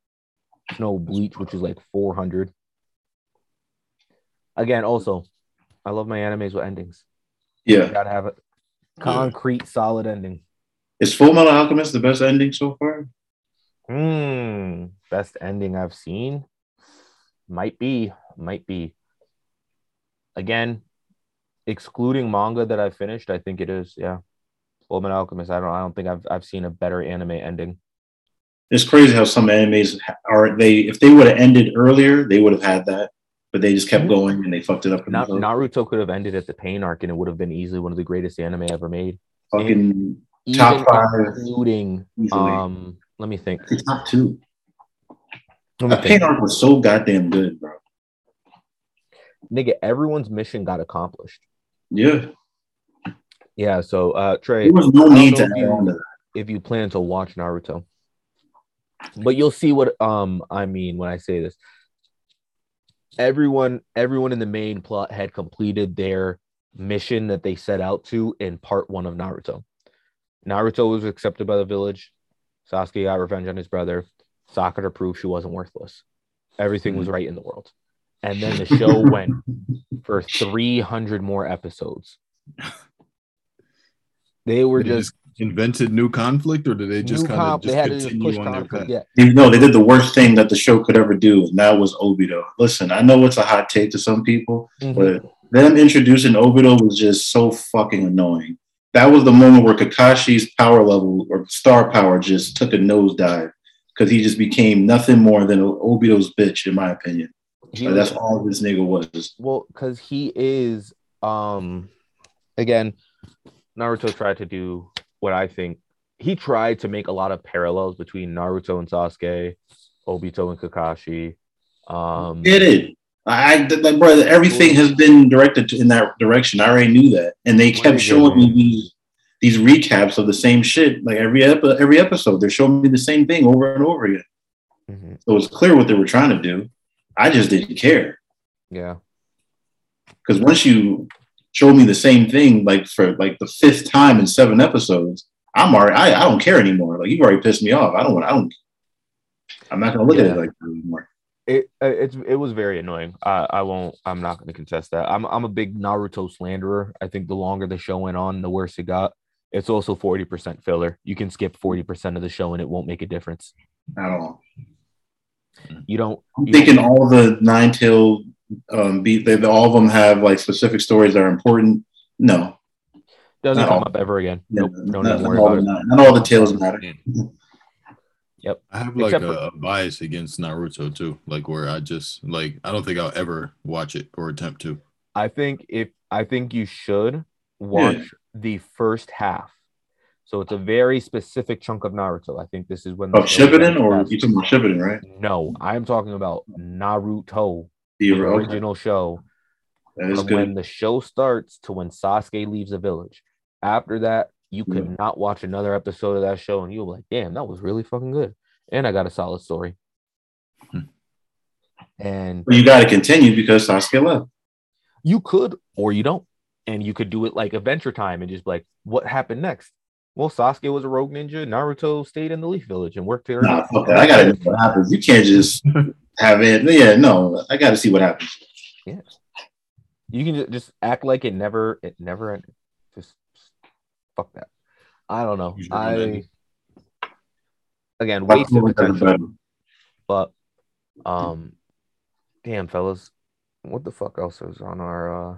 There's no Bleach, which is like 400. Again, also, I love my animes with endings. Yeah. Gotta have it. Concrete, solid ending. Is Full Metal Alchemist the best ending so far? Hmm. Best ending I've seen. Might be. Might be. Again, excluding manga that I finished, I think it is. Yeah. Full Metal Alchemist. I don't. I don't think I've I've seen a better anime ending. It's crazy how some animes are they if they would have ended earlier, they would have had that, but they just kept Mhm. going and they fucked it up. Na- Naruto could have ended at the pain arc, and it would have been easily one of the greatest anime ever made. Fucking Even Top five. including easily. um. Let me think. the top two. The me That think. pain arc was so goddamn good, bro. Nigga, everyone's mission got accomplished. Yeah. Yeah. So, uh, Trey, There was no need to you- if you plan to watch Naruto. But you'll see what um I mean when I say this. Everyone everyone in the main plot had completed their mission that they set out to in part 1 of Naruto. Naruto was accepted by the village. Sasuke got revenge on his brother. Sakura proved she wasn't worthless. Everything was right in the world. And then the show [LAUGHS] went for 300 more episodes. They were they just invented new conflict or did they just kind of just They just continue push on their path? Yeah. You know, they did the worst thing that the show could ever do, and that was Obito. Listen, I know it's a hot take to some people, Mhm. but them introducing Obito was just so fucking annoying. That was the moment where Kakashi's power level or star power just took a nosedive because he just became nothing more than Obito's bitch, in my opinion. He Like, that's all this nigga was. well, because he is um again, Naruto tried to do what I think he tried to make a lot of parallels between Naruto and Sasuke, Obito and Kakashi. Um Did it? I, I like, bro. Everything has been directed to- in that direction. I already knew that, and they kept showing me these these recaps of the same shit. Like every epi- every episode, they're showing me the same thing over and over again. mhm, So it's clear what they were trying to do. I just didn't care yeah. because once you show me the same thing, like for like the fifth time in seven episodes, I'm already. I, I don't care anymore. Like you've already pissed me off. I don't want. I don't. I'm not gonna look at it like that anymore. It uh, it's it was very annoying. I I won't I'm not gonna contest that. I'm I'm a big Naruto slanderer. I think the longer the show went on, the worse it got. It's also 40% filler. You can skip 40% of the show and it won't make a difference. At all. You don't I'm you thinking all the nine tail um beat they all of them have like specific stories that are important. No. doesn't Not come all. up ever again. No, Nope, don't not, even not worry all the, it. nine- not all the tails matter. [LAUGHS] I have like Except a, for- a bias against Naruto too, like where I just like I don't think I'll ever watch it or attempt to. I think if I think you should watch the first half. So it's a very specific chunk of Naruto. I think this is when show is Shippuden or you talking about Shippuden, right? No, I'm talking about Naruto, The the okay. original show. That is From when the show starts to when Sasuke leaves the village. After that, you could Mm. not watch another episode of that show, and you'll be like, "Damn, that was really fucking good." And I got a solid story. Hmm. And But you got to continue because Sasuke left. you could, or you don't, and you could do it like Adventure Time and just be like, "What happened next?" Well, Sasuke was a rogue ninja. Naruto stayed in the Leaf Village and worked there. Nah, fuck that. I got to know what happens. You can't just [LAUGHS] have it. Yeah, no, I got to see what happens. Yeah, you can just act like it never, it never. Just, fuck that. I don't know. Use your own I again wasted potential, but um, damn fellas, what the fuck else is on our uh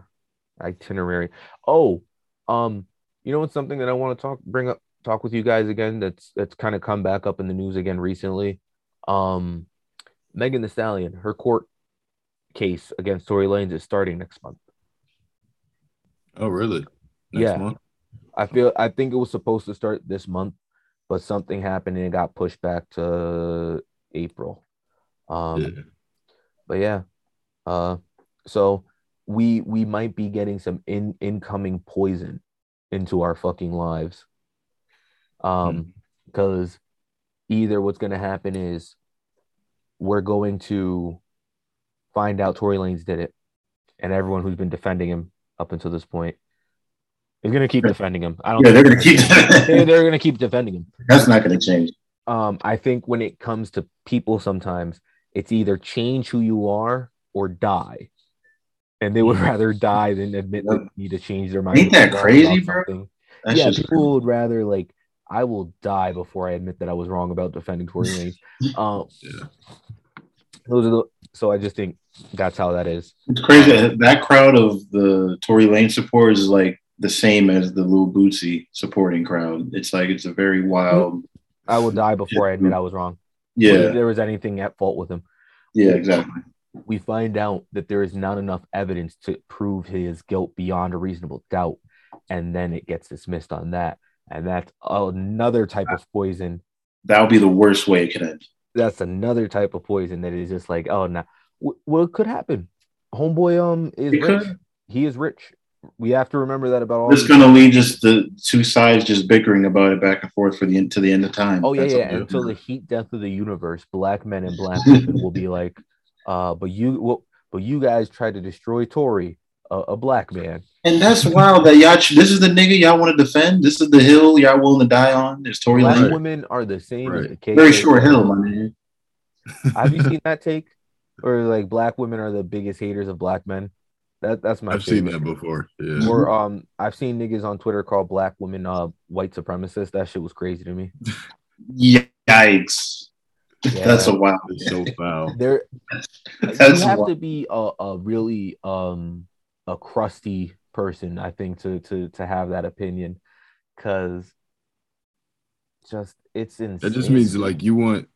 itinerary? Oh, um, you know what's something that I want to talk, bring up, talk with you guys again. That's that's kind of come back up in the news again recently. Um, Megan Thee Stallion, her court case against Tory Lanez is starting next month. Oh really? Next Yeah. month? I feel I think it was supposed to start this month, but something happened and it got pushed back to April. Um, Yeah. but yeah, uh, so we we might be getting some in incoming poison into our fucking lives. Um, because either what's gonna happen is we're going to find out Tory Lanez did it, and everyone who's been defending him up until this point is gonna keep defending him. I don't. Yeah, they're gonna keep. they're, [LAUGHS] they're gonna keep defending him That's not gonna change. um, I think when it comes to people, sometimes it's either change who you are or die, and they would rather die than admit that they need to change their mind. Ain't that crazy, bro? That's yeah, people would rather like I will die before I admit that I was wrong about defending Tory [LAUGHS] Lanez. Um, Yeah. those are the so I just think that's how that is. It's crazy. That crowd of the Tory Lane supporters is like the same as the Lil Boosie supporting crowd. It's like it's a very wild. I will die before I admit I was wrong. Yeah, if there was anything at fault with him. yeah, exactly. We find out that there is not enough evidence to prove his guilt beyond a reasonable doubt, and then it gets dismissed on that, and that's another type of poison. That would be the worst way it could end. That's another type of poison that is just like, oh, now w- what could happen? Homeboy, um, is It rich. could. He is rich. We have to remember that about all. It's these- gonna lead just the two sides just bickering about it back and forth for the end to the end of time. Oh yeah, That's yeah. Until the heat death of the universe, black men and black [LAUGHS] women will be like, uh, but you, well, but you guys tried to destroy Tory, a, a black man. And that's wild that y'all. This is the nigga y'all want to defend. This is the hill y'all willing to die on. There's Tory Black Lane. women are the same as the KKK. Very short hill, my man. Have you [LAUGHS] seen that take? Or like black women are the biggest haters of black men. That that's my I've seen that before. Yeah. Or um, I've seen niggas on Twitter call black women uh white supremacists. That shit was crazy to me. [LAUGHS] Yikes. Yeah. That's a wild. It's so foul. There, That's you have wild. to be a, a really um a crusty person, I think, to to to have that opinion, because just it's insane. That just means like you want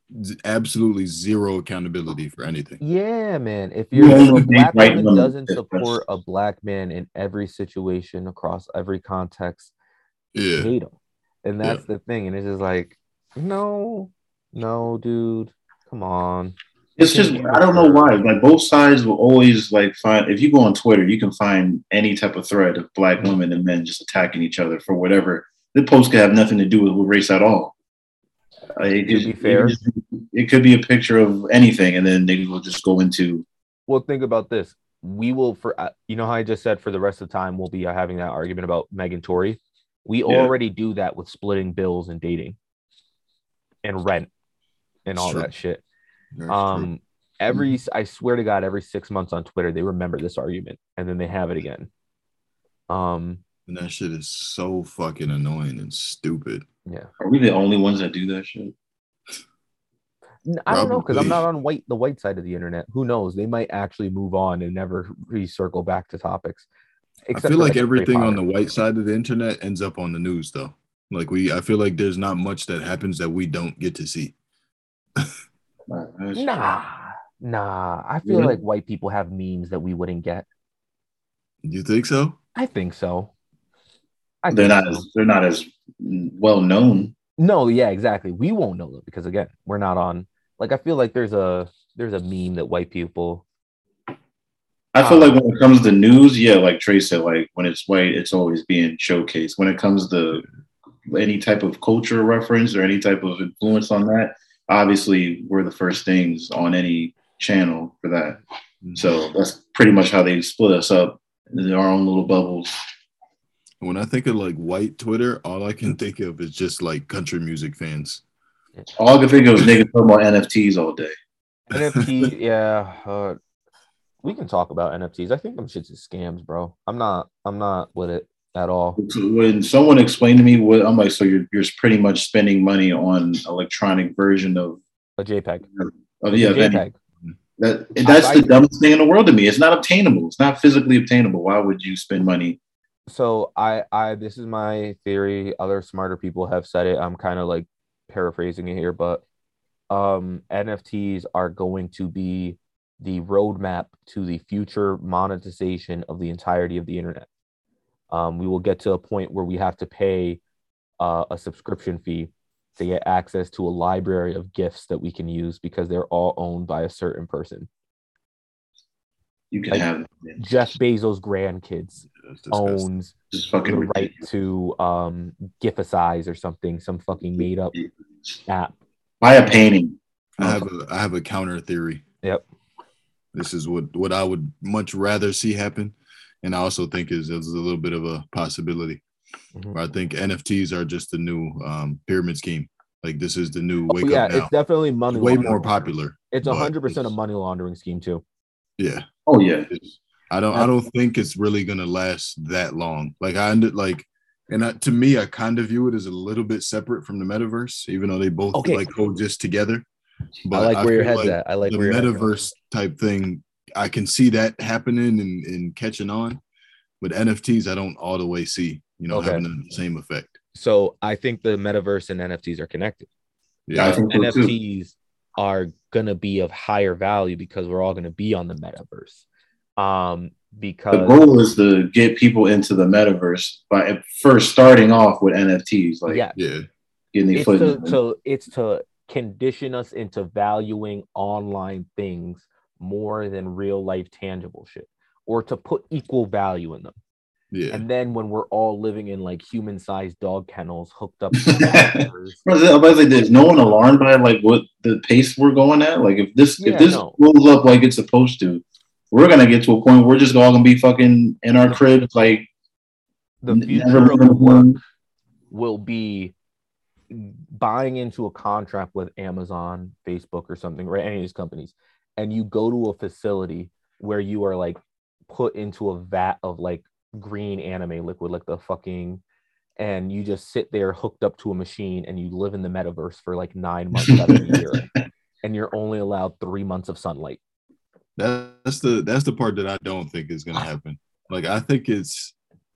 absolutely zero accountability for anything. Yeah, man. If You you're only a black right woman doesn't That's- support a black man in every situation across every context, Yeah. hate him. And that's the thing. And it's just like, no, no, dude, come on. It's just I don't know why. Like both sides will always like find if you go on Twitter, you can find any type of thread of black women and men just attacking each other for whatever. The post could have nothing to do with race at all. Uh, it, it- be fair. could it could be a picture of anything, and then they will just go into Well, think about this. We will for uh, you know how I just said for the rest of the time we'll be uh, having that argument about Megan Tory. We Yeah. already do that with splitting bills and dating and rent and all that shit. That's true. Um, every I swear to God, every six months on Twitter they remember this argument and then they have it again. Um, and that shit is so fucking annoying and stupid. yeah, Are we the only ones that do that shit? I don't know because I'm not on white the white side of the internet. Who knows? They might actually move on and never recircle back to topics. I feel for, like Harry everything on the white side of the internet ends up on the news though. Like we I feel like there's not much that happens that we don't get to see. Nah, Nah, nah. I feel Really? like white people have memes that we wouldn't get. You think so? I think so. I They're think not so. as they're not as well known. No, yeah, exactly. We won't know them because again, we're not on. Like, I feel like there's a there's a meme that white people. I feel Um, like when it comes to news, yeah, like Trey said, like when it's white, it's always being showcased. When it comes to any type of culture reference or any type of influence on that, obviously we're the first things on any channel for that. So that's pretty much how they split us up in our own little bubbles. When I think of like white Twitter, all I can think of is just like country music fans. All I can think of is niggas talking about NFTs all day. NFT, [LAUGHS] yeah. Uh, we can talk about NFTs. I think them shits is scams, bro. I'm not. I'm not with it at all. When someone explained to me what I'm like, so you're you're pretty much spending money on electronic version of A JPEG. of yeah, a JPEG. That that's the dumbest thing in the world to me. It's not obtainable. It's not physically obtainable. Why would you spend money? so I I this is my theory. Other smarter people have said it. I'm kind of like paraphrasing it here, but um NFTs are going to be the roadmap to the future monetization of the entirety of the internet. Um, we will get to a point where we have to pay uh, a subscription fee to get access to a library of gifts that we can use because they're all owned by a certain person. You can Like, have Jeff Bezos' grandkids That's owns just fucking the right ridiculous. to um Gififize or something, some fucking made up app. Buy a painting. I have a I have a counter theory. Yep. This is what what I would much rather see happen, and I also think is is a little bit of a possibility. Mhm. I think NFTs are just the new um, pyramid scheme. Like this is the new Oh, wake yeah, up now. it's definitely money. Way laundering. more popular. It's but hundred percent a money laundering scheme too. Yeah. Oh yeah. It's- I don't I don't think it's really gonna last that long. Like I ended like and I, to me, I kind of view it as a little bit separate from the metaverse, even though they both Okay. like coexist together. But I like where your feel head's at. I like the where your at. metaverse type thing, I can see that happening and, and catching on, but NFTs, I don't all the way see, you know, Okay. having the same effect. So I think the metaverse and NFTs are connected. Yeah, I think so too. NFTs are gonna be of higher value because we're all gonna be on the metaverse. Um, because The goal is to get people into the metaverse by first starting off with NFTs, like yeah, Yeah. getting the it's foot. to, in. it's to condition us into valuing online things more than real life tangible shit, or to put equal value in them. Yeah. And then when we're all living in like human sized dog kennels hooked up [LAUGHS] to computers, Bro, I was like, there's no one alarmed by like what the pace we're going at. Like if this Yeah, if this no. rolls up like it's supposed to, we're gonna get to a point where we're just all gonna be fucking in our cribs, like the future of work will be buying into a contract with Amazon, Facebook, or something, right? Any of these companies, and you go to a facility where you are like put into a vat of like green anime liquid, like the fucking, and you just sit there hooked up to a machine and you live in the metaverse for like nine [LAUGHS] months out of the year, and you're only allowed three months of sunlight. That's the that's the part that I don't think is gonna ah. happen. Like I think it's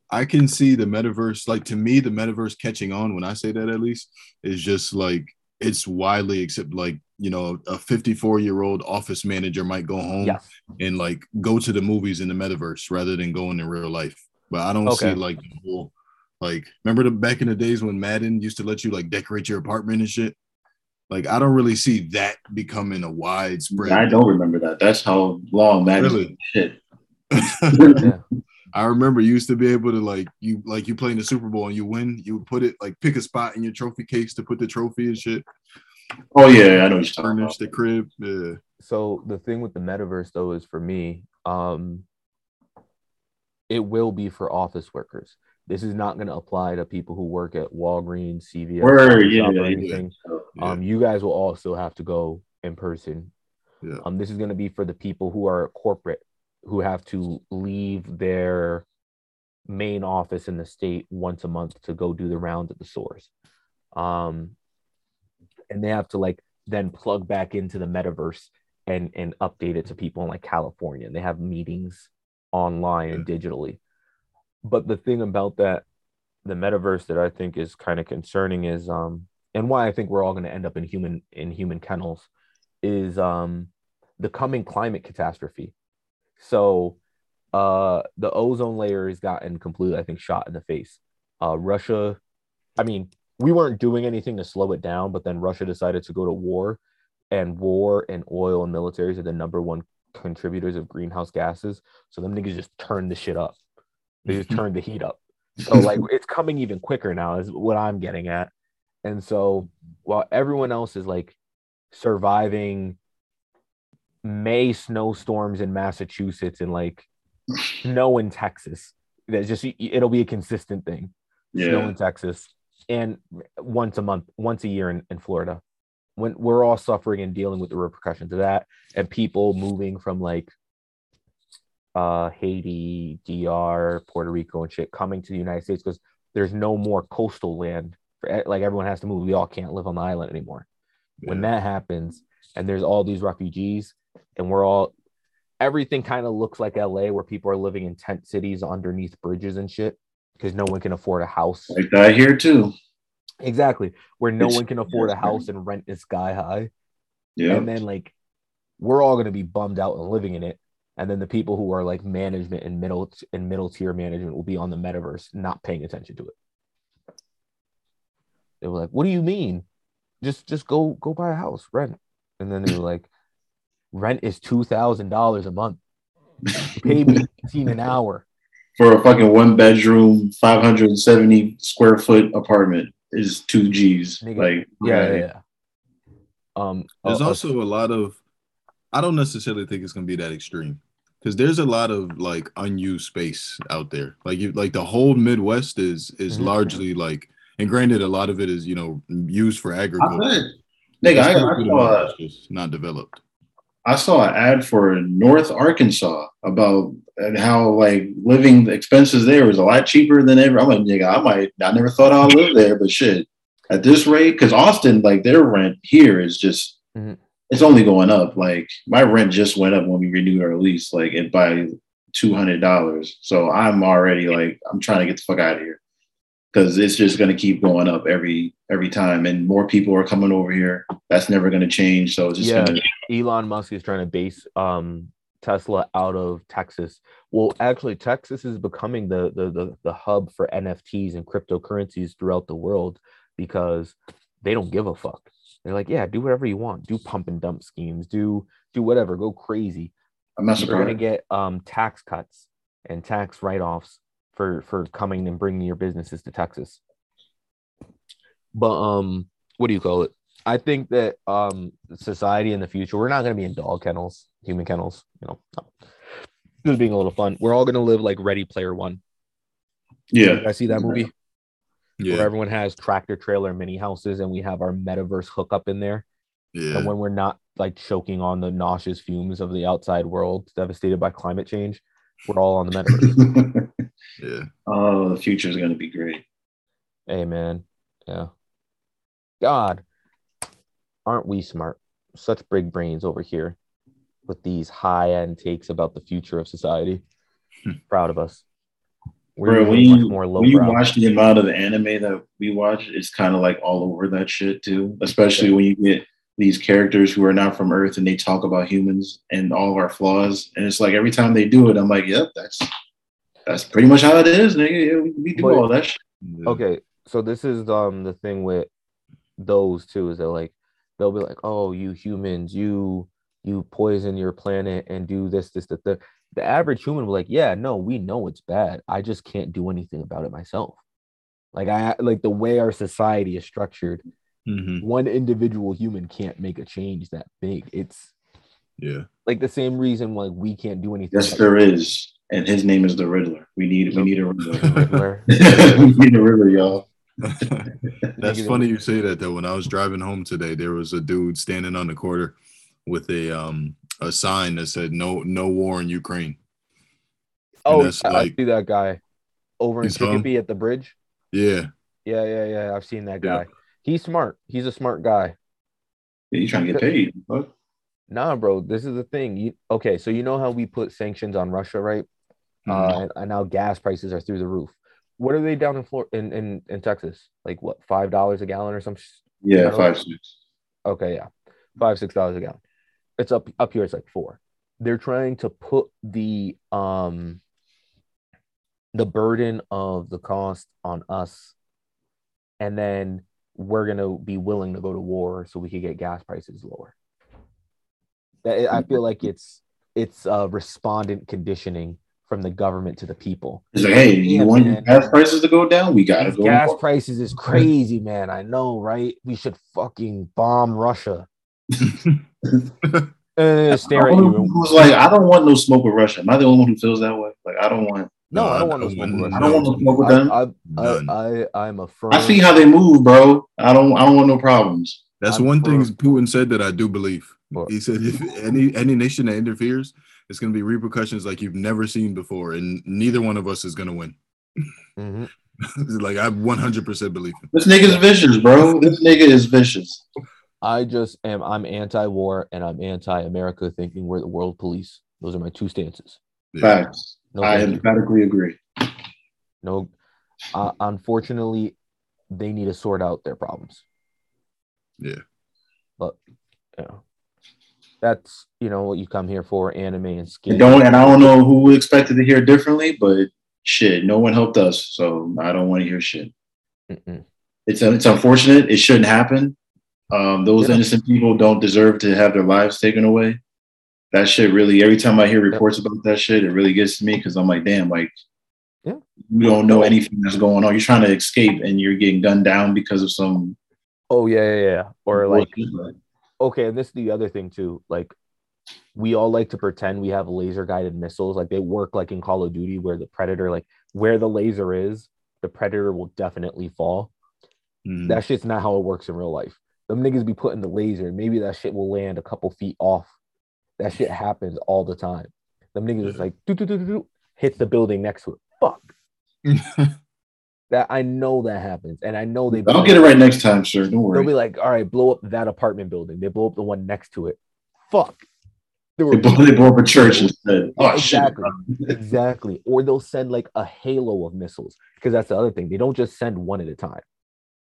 I can see the metaverse, like to me, the metaverse catching on when I say that at least is just like it's widely accepted. Like, you know, a 54 year old office manager might go home Yes. and like go to the movies in the metaverse rather than going in real life. But I don't Okay. see like the whole like remember the back in the days when Madden used to let you like decorate your apartment and shit? Like I don't really see that becoming a widespread. I don't remember that. That's how long that is. Really? Shit. [LAUGHS] Yeah. I remember you used to be able to like you like you play in the Super Bowl and you win, you would put it like pick a spot in your trophy case to put the trophy and shit, Oh yeah, I know what you're talking about. furnish the crib. Yeah. so the thing with the metaverse though is for me um it will be for office workers this is not going to apply to people who work at walgreens cvs Word, Coffee yeah, or anything Yeah. um you guys will also have to go in person Yeah. um this is going to be for the people who are corporate who have to leave their main office in the state once a month to go do the rounds at the stores um and they have to like then plug back into the metaverse and and update it to people in like California. And they have meetings online and digitally. But the thing about that, the metaverse that I think is kind of concerning is um and why I think we're all going to end up in human in human kennels is um the coming climate catastrophe. So uh the ozone layer has gotten completely, I think, shot in the face. Uh Russia, I mean, we weren't doing anything to slow it down, but then Russia decided to go to war, and war and oil and militaries are the number one contributors of greenhouse gases. So them niggas just turned the shit up. They just [LAUGHS] turned the heat up. So [LAUGHS] like it's coming even quicker now, is what I'm getting at. And so while everyone else is like surviving May snowstorms in Massachusetts and like [LAUGHS] snow in Texas, that's just it'll be a consistent thing snow in Texas, and once a month, once a year in, in Florida. When we're all suffering and dealing with the repercussions of that, and people moving from like uh Haiti, DR, Puerto Rico, and shit coming to the United States because there's no more coastal land. For, like everyone has to move. We all can't live on the island anymore. When that happens, and there's all these refugees, and we're all everything kind of looks like LA where people are living in tent cities underneath bridges and shit because no one can afford a house. Like that here too. Exactly. Where no It's- one can afford a house and rent is sky high. Yeah. And then like we're all gonna be bummed out and living in it. and then the people who are like management and middle and middle tier management will be on the metaverse, not paying attention to it. They were like, "What do you mean? Just just go go buy a house, rent." And then they were like, "Rent is two thousand dollars a month. Pay me [LAUGHS] 15 an hour." For a fucking one bedroom, 570 square foot apartment is two G's. Nigga, Like, Yeah, okay. yeah. yeah. Um, There's a- a- also a lot of. I don't necessarily think it's gonna be that extreme because there's a lot of like unused space out there. Like you, like the whole Midwest is is Mhm. largely like, and granted, a lot of it is you know used for agriculture. Nigga, I, I saw, just not developed. I saw an ad for North Arkansas about and how like living expenses there is a lot cheaper than ever. I'm like, nigga, I might. I never thought I'd live there, but shit, at this rate, because Austin, like their rent here is just, Mhm. it's only going up. Like my rent just went up when we renewed our lease, like it by two hundred dollars. So I'm already like, I'm trying to get the fuck out of here because it's just going to keep going up every every time, and more people are coming over here. That's never going to change. So it's just Yeah. to Elon Musk is trying to base um Tesla out of Texas. Well, actually, Texas is becoming the the the, the hub for NFTs and cryptocurrencies throughout the world because they don't give a fuck. They're like, yeah, do whatever you want. Do pump and dump schemes. Do do whatever. Go crazy. I'm not You're gonna get um tax cuts and tax write-offs for for coming and bringing your businesses to Texas. But um, what do you call it? I think that um society in the future, we're not gonna be in dog kennels, human kennels, you know. No. Just being a little fun. We're all gonna live like Ready Player One. Yeah. I see that movie where everyone has tractor trailer mini houses and we have our metaverse hookup in there. yeah. And when we're not like choking on the nauseous fumes of the outside world devastated by climate change, we're all on the metaverse. [LAUGHS] Yeah. oh, the future is going to be great. hey man. Yeah. God, aren't we smart? Such big brains over here with these high-end takes about the future of society. Proud of us. Bro, when you, when you watch the amount of the anime that we watch, it's kind of like all over that shit too. Especially when you get these characters who are not from Earth and they talk about humans and all of our flaws. And it's like every time they do it, I'm like, yep, that's that's pretty much how it is, nigga. Yeah, we, we do But- all that shit. okay so this is um the thing with those two is that like they'll be like oh you humans you you poison your planet and do this this that the the average human will be like yeah no we know it's bad i just can't do anything about it myself like i like the way our society is structured Mhm. one individual human can't make a change that big it's Yeah. like the same reason like we can't do anything Yes, about there is. And his name is the Riddler. We need we need a Riddler. [LAUGHS] Riddler. [LAUGHS] we need a Riddler, y'all. [LAUGHS] That's funny you say that though. When I was driving home today, there was a dude standing on the corner with a um a sign that said no no war in Ukraine. oh that's I, I see that guy over in You saw? Chicopee at the bridge Yeah. Yeah, yeah, yeah. I've seen that Yeah. guy. He's smart. He's a smart guy. Yeah, you trying to get paid. What? Nah, bro. This is the thing. You okay? So you know how we put sanctions on Russia, right? Mhm. Uh, and, and now gas prices are through the roof. What are they down in Florida in, in in Texas? Like what? Five dollars a gallon or some? sh- Yeah, five six. Okay, yeah, five six dollars a gallon. It's up up here. It's like four. They're trying to put the um the burden of the cost on us, and then we're gonna be willing to go to war so we could get gas prices lower. That I feel like it's it's uh, respondent conditioning from the government to the people. It's like, hey, you Yeah, want man. gas prices to go down? We gotta These go. gas up. prices is [LAUGHS] crazy, man. I know, right? We should fucking bomb Russia. [LAUGHS] Uh, stare at I you. was like, I don't want no smoke with Russia. Am I the only one who feels that way? Like, I don't want. No, I don't No, want no I smoke don't- with I don't want no smoke with them. I, I, I, I'm a firm. I see how they move, bro. I don't. I don't want no problems. That's I'm one thing Putin said that I do believe. What? He said if any any nation that interferes, it's going to be repercussions like you've never seen before, and neither one of us is going to win. Mhm. [LAUGHS] like I 100% believe him. This nigga's vicious, bro. This nigga is vicious. I just am. I'm anti-war and I'm anti-America, thinking we're the world police. Those are my two stances. Yeah. Facts. No, I emphatically agree. no. Uh, unfortunately, they need to sort out their problems. Yeah. But you know, That's you know what you come here for, anime and skin. don't and I don't know who expected to hear differently, but shit, no one helped us, so I don't want to hear shit. Mm-mm. It's it's unfortunate. It shouldn't happen. Um, those Yeah. innocent people don't deserve to have their lives taken away. That shit really. Every time I hear reports about that shit, it really gets to me because I'm like, damn, like Yeah. you don't know anything that's going on. You're trying to escape and you're getting gunned down because of some Oh yeah, yeah, yeah. Or like bullshit. Okay, and this is the other thing too. Like we all like to pretend we have laser guided missiles. Like they work like in Call of Duty where the predator, like where the laser is, the predator will definitely fall. Mhm. That shit's not how it works in real life. Them niggas be putting the laser, and maybe that shit will land a couple feet off. That shit happens all the time. Them niggas is like doo, doo, doo, doo, hits the building next to it. Fuck. [LAUGHS] That I know that happens. And I know they I'll get it right next time, sir. Don't worry. They'll be like, all right, blow up that apartment building. They blow up the one next to it. Fuck. They were blew, they blew up a church instead. Oh exactly, shit! exactly. Or they'll send like a halo of missiles because that's the other thing. They don't just send one at a time.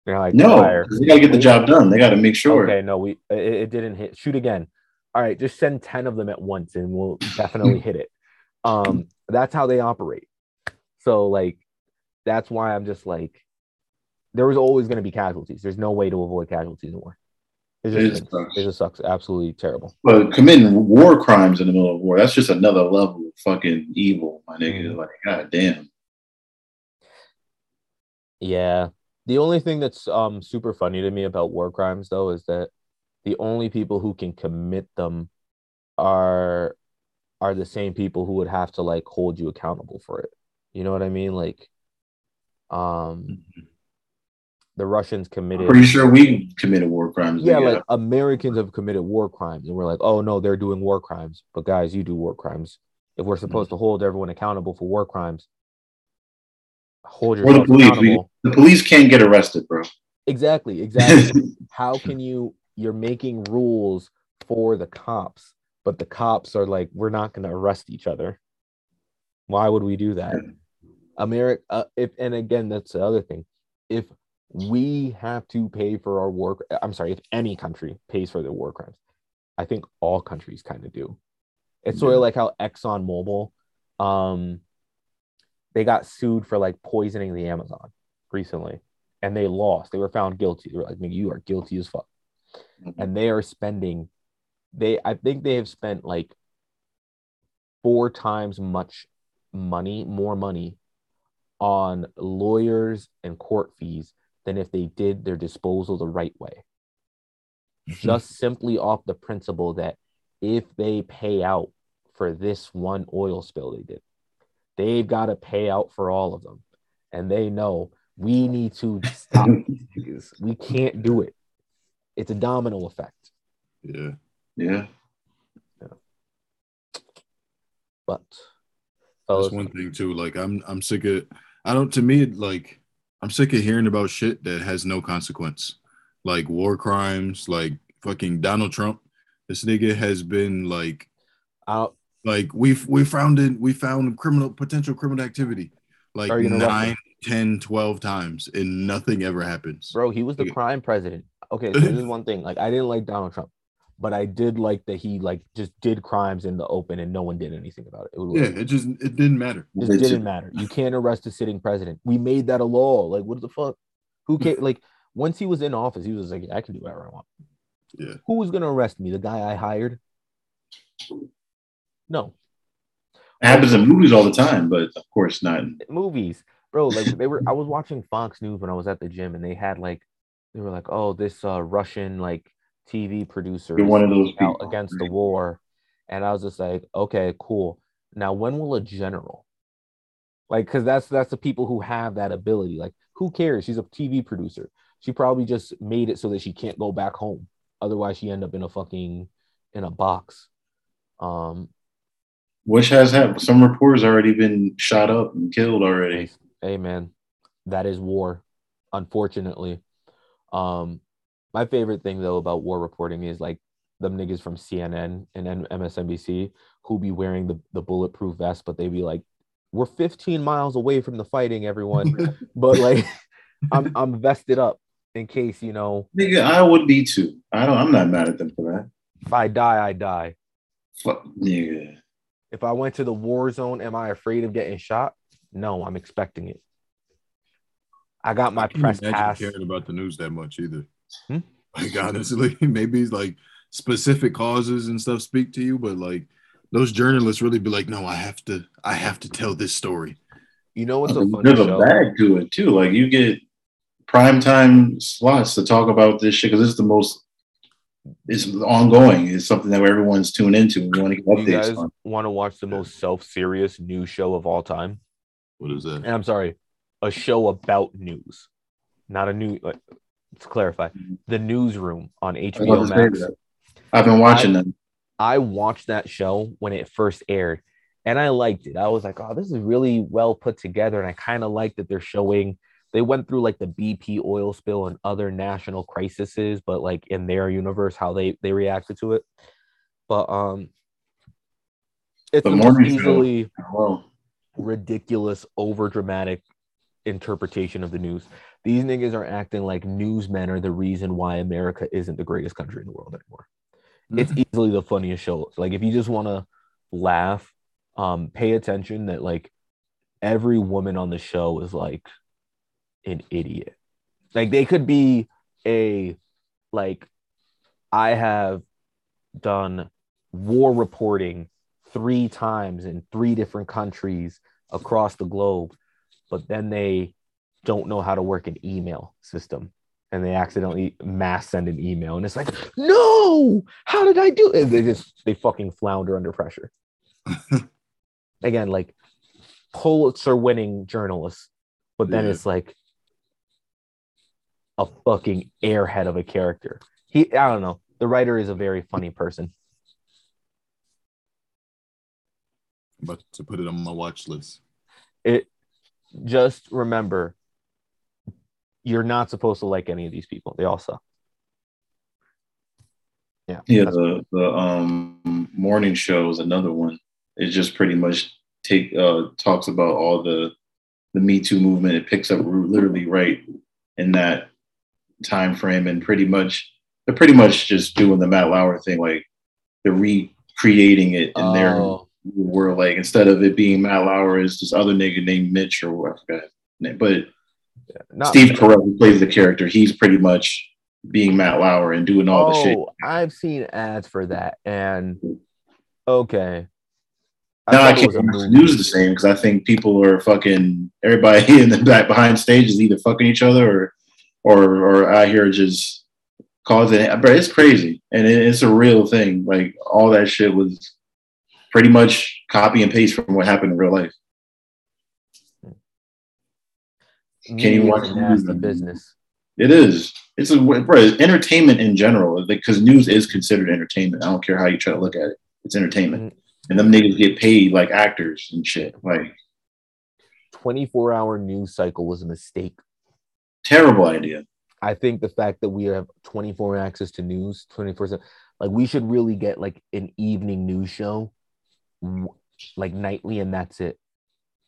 They're like, No, they gotta get the job done. They gotta make sure. Okay, no, we it, it didn't hit. Shoot again. All right, just send ten of them at once, and we'll definitely [LAUGHS] hit it. Um, that's how they operate. So like, that's why I'm just like, there was always going to be casualties. There's no way to avoid casualties in war. It It just, sucks. it just sucks. Absolutely terrible. But committing war crimes in the middle of war, that's just another level of fucking evil, my nigga. Mhm. Like, god damn. Yeah. The only thing that's um super funny to me about war crimes though is that the only people who can commit them are are the same people who would have to like hold you accountable for it. You know what I mean? Like um the Russians committed Pretty sure we committed war crimes. yeah, nigga. like Americans have committed war crimes, and we're like, oh no, they're doing war crimes. But guys, you do war crimes. If we're supposed to hold everyone accountable for war crimes, hold or the yourself police. We, the police can't get arrested, bro. Exactly, [LAUGHS] exactly. How can you? You're making rules for the cops, but the cops are like, we're not going to arrest each other. Why would we do that? America, uh, if and again, that's the other thing. If we have to pay for our war, I'm sorry, if any country pays for their war crimes, I think all countries kind of do. It's sort of like how Exxon Mobil, um, they got sued for like poisoning the Amazon recently, and they lost. They were found guilty. They were like, "Nigga, you are guilty as fuck." and they are spending they i think they have spent like four times much money more money on lawyers and court fees than if they did their disposal the right way mm-hmm. just simply off the principle that if they pay out for this one oil spill they did they've got to pay out for all of them and they know we need to [LAUGHS] stop these niggas. we can't do it it's a domino effect yeah. yeah. yeah. But That's one thing too. Like I'm I'm sick of I don't to me like I'm sick of hearing about shit that has no consequence. Like war crimes, like fucking Donald Trump. This nigga has been like I'll, like we've we found it we found criminal potential criminal activity like nine, 10, 12 times and nothing ever happens. bro, he was the Okay. crime president. Okay, so this is [LAUGHS] one thing. Like, I didn't like Donald Trump, but I did like that he like just did crimes in the open and no one did anything about it. It was Yeah, it just it didn't matter. it just didn't matter. You can't arrest a sitting president. We made that a law. Like, what the fuck? Who [LAUGHS] can like once he was in office, he was like, I can do whatever I want. Yeah. Who was gonna arrest me? The guy I hired? No. It happens in movies all the time, but of course not. movies, bro. Like they were. I [LAUGHS] was watching Fox News when I was at the gym, and they had like, they were like, oh, this uh, Russian like TV producer one of those people, against the war, and I was just like, okay, cool. Now, when will a general, like, because that's that's the people who have that ability. Like, who cares? She's a TV producer. She probably just made it so that she can't go back home. Otherwise, she end up in a fucking in a box. Um, Which has happened. Some reporters already been shot up and killed already. Hey man, that is war, unfortunately. Um, my favorite thing though about war reporting is like them niggas from CNN and MSNBC who be wearing the, the bulletproof vest, but they be like, "We're 15 miles away from the fighting, everyone." [LAUGHS] but like, I'm I'm vested up in case you know. Nigga, I would be too. I don't. I'm not mad at them for that. If I die, I die. Fuck yeah. If I went to the war zone, am I afraid of getting shot? No, I'm expecting it. I got my I can't press imagine pass. caring about the news that much either. Hmm? Like honestly, [LAUGHS] maybe it's like specific causes and stuff speak to you, but like those journalists really be like, no, I have to, I have to tell this story. You know what's a funny There's a bag to it too. Like you get prime time slots to talk about this shit because it's the most. It's ongoing. It's something that everyone's tuned into. and want to get Do you guys on. want to watch the most self-serious news show of all time? What is that? And I'm sorry, a show about news, not a new. Like, let's clarify. The Newsroom on HBO Max. I've been watching them. I watched that show when it first aired and I liked it. I was like, oh, this is really well put together. And I kind of like that they're showing they went through like the BP oil spill and other national crises, but like in their universe, how they they reacted to it. But um it's The the, most morning show. easily ridiculous, over dramatic interpretation of the news. These niggas are acting like newsmen are the reason why America isn't the greatest country in the world anymore it's easily the funniest show. Like if you just want to laugh, um, pay attention that like every woman on the show is like an idiot. Like they could be a like I have done war reporting three times in three different countries across the globe, but then they don't know how to work an email system. And they accidentally mass send an email and it's like no! How did i do it? They just they fucking flounder under pressure. [LAUGHS] Again like pulitzer winning journalists but then Yeah. it's like a fucking airhead of a character. He i don't know. The writer is a very funny person. About to put it on my watch list. it just remember you're not supposed to like any of these people they all suck yeah yeah, the the um morning show is another one. It just pretty much take uh talks about all the the Me Too movement. It picks up literally right in that time frame, and pretty much they're pretty much just doing the Matt Lauer thing, like they're recreating it in their Oh. World. Like instead of it being Matt Lauer, it's this other nigga named Mitch or what I forgot. name. But Not Steve Carell, who plays the character, he's pretty much being Matt Lauer and doing all the oh, shit. Oh, I've seen ads for that, and okay. Now I thought it can't was a watch movie. news the same because I think people are fucking everybody [LAUGHS] in the back behind stage is either fucking each other or or or out here just causing it. But it's crazy and it, it's a real thing. Like all that shit was pretty much copy and paste from what happened in real life. Can you watch a the business? It is. It's a bro, it's entertainment in general because news is considered entertainment. I don't care how you try to look at it. It's entertainment, mm. and them niggas get paid like actors and shit. Like 24 hour news cycle was a mistake. terrible idea. I think the fact that we have 24 access to news 24 7, like we should really get like an evening news show like nightly, and that's it.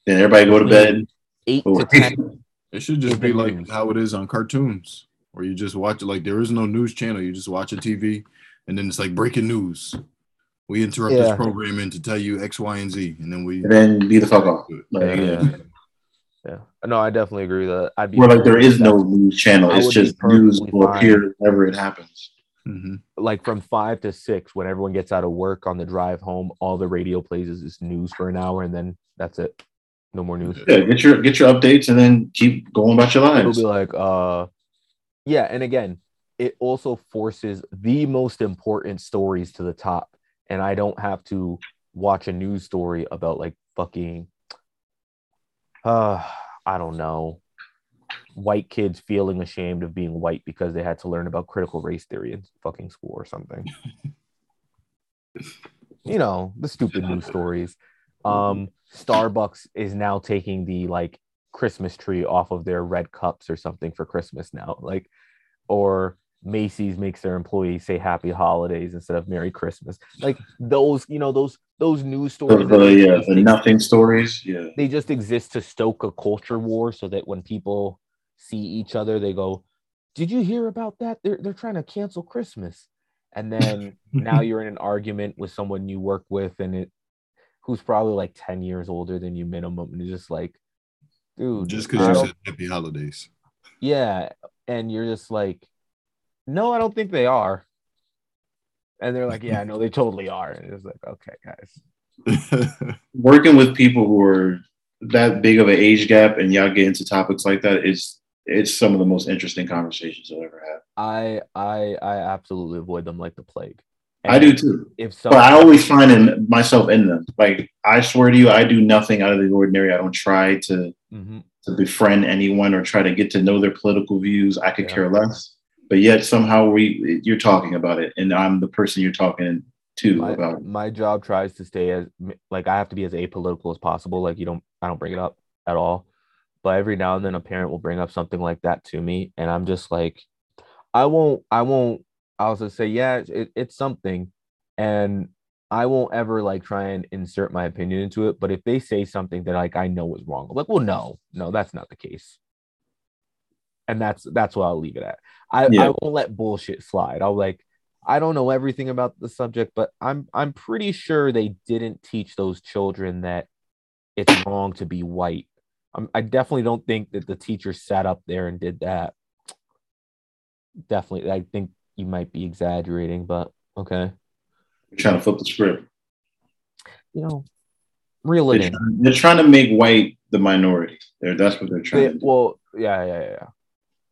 Then everybody go to bed. Eight Oh. to 10. [LAUGHS] It should just be like how it is on cartoons, where you just watch it. Like there is no news channel. You just watch a TV, and then it's like breaking news. We interrupt Yeah. this programming to tell you X, Y, and Z, and then we. And then be the fuck off. Like, Yeah. yeah. Yeah. No, I definitely agree with that. I'd be Where like there is no news channel. It's just news will appear whenever it happens. Mhm. like from five to six when everyone gets out of work on the drive home all the radio plays is just news for an hour and then that's it no more news Yeah, get your get your updates and then keep going about your lives. it'll be like uh yeah and again it also forces the most important stories to the top and i don't have to watch a news story about like fucking uh i don't know white kids feeling ashamed of being white because they had to learn about critical race theory in fucking school or something [LAUGHS] you know the stupid news stories um starbucks is now taking the like christmas tree off of their red cups or something for christmas now [LAUGHS] like or macy's makes their employees say happy holidays instead of merry christmas like those you know those those news stories the, that yeah, the nothing stories. Yeah. they just exist to stoke a culture war so that when people see each other they go did you hear about that? They're, they're trying to cancel christmas. And then now [LAUGHS] you're in an argument with someone you work with and it who's probably like 10 years older than you minimum and it's just like dude Just because you said happy holidays. yeah and you're just like no i don't think they are. And they're like yeah no they totally are. And it's like okay guys. [LAUGHS] Working with people who are that big of an age gap and y'all get into topics like that is it's some of the most interesting conversations I'll ever have. i i i absolutely avoid them like the plague I do too. if But I always find in myself in them. Like I swear to you, I do nothing out of the ordinary. I don't try to Mhm. to befriend anyone or try to get to know their political views. I could Yeah. care less. But yet somehow we you're talking about it, and I'm the person you're talking to my, about. my job tries to stay as like I have to be as apolitical as possible. Like you don't, I don't bring it up at all. But every now and then a parent will bring up something like that to me, and I'm just like, I won't, I won't. I'll just say, yeah, it, it's something, and I won't ever like try and insert my opinion into it. But if they say something that like I know is wrong, I'm like, well, no, no, that's not the case. And that's that's what I'll leave it at. I, Yeah. I won't let bullshit slide. I'll like, I don't know everything about the subject, but I'm I'm pretty sure they didn't teach those children that it's wrong to be white. I I definitely don't think that the teacher sat up there and did that. Definitely, I think you might be exaggerating, but okay, You're trying to flip the script. you know, reel it They're in. trying, they're trying to make white the minority. They're, that's what they're trying They- to do. well, yeah, yeah, yeah, yeah.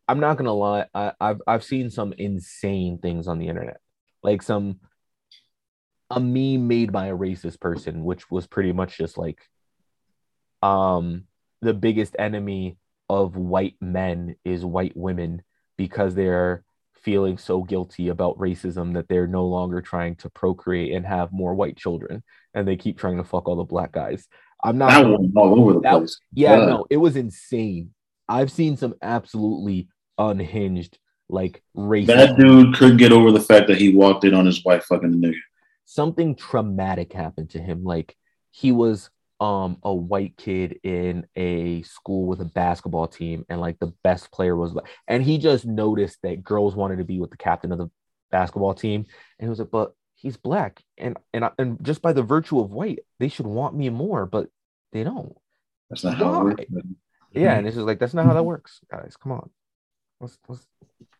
I'm not gonna lie. I, I've I've seen some insane things on the internet, like some a meme made by a racist person, which was pretty much just like, um, the biggest enemy of white men is white women because they're feeling so guilty about racism that they're no longer trying to procreate and have more white children, and they keep trying to fuck all the black guys. I'm not. That one all over the That- place. Yeah, Yeah. no, it was insane. I've seen some absolutely unhinged, like racist. That dude couldn't get over the fact that he walked in on his wife fucking the nigga. Something traumatic happened to him. Like he was um a white kid in a school with a basketball team, and like the best player was, and he just noticed that girls wanted to be with the captain of the basketball team, and he was like, but he's black, and and I- and just by the virtue of white, they should want me more, but they don't. That's not how it works. Yeah, and it's just like that's not how that works, guys. Come on, let's let's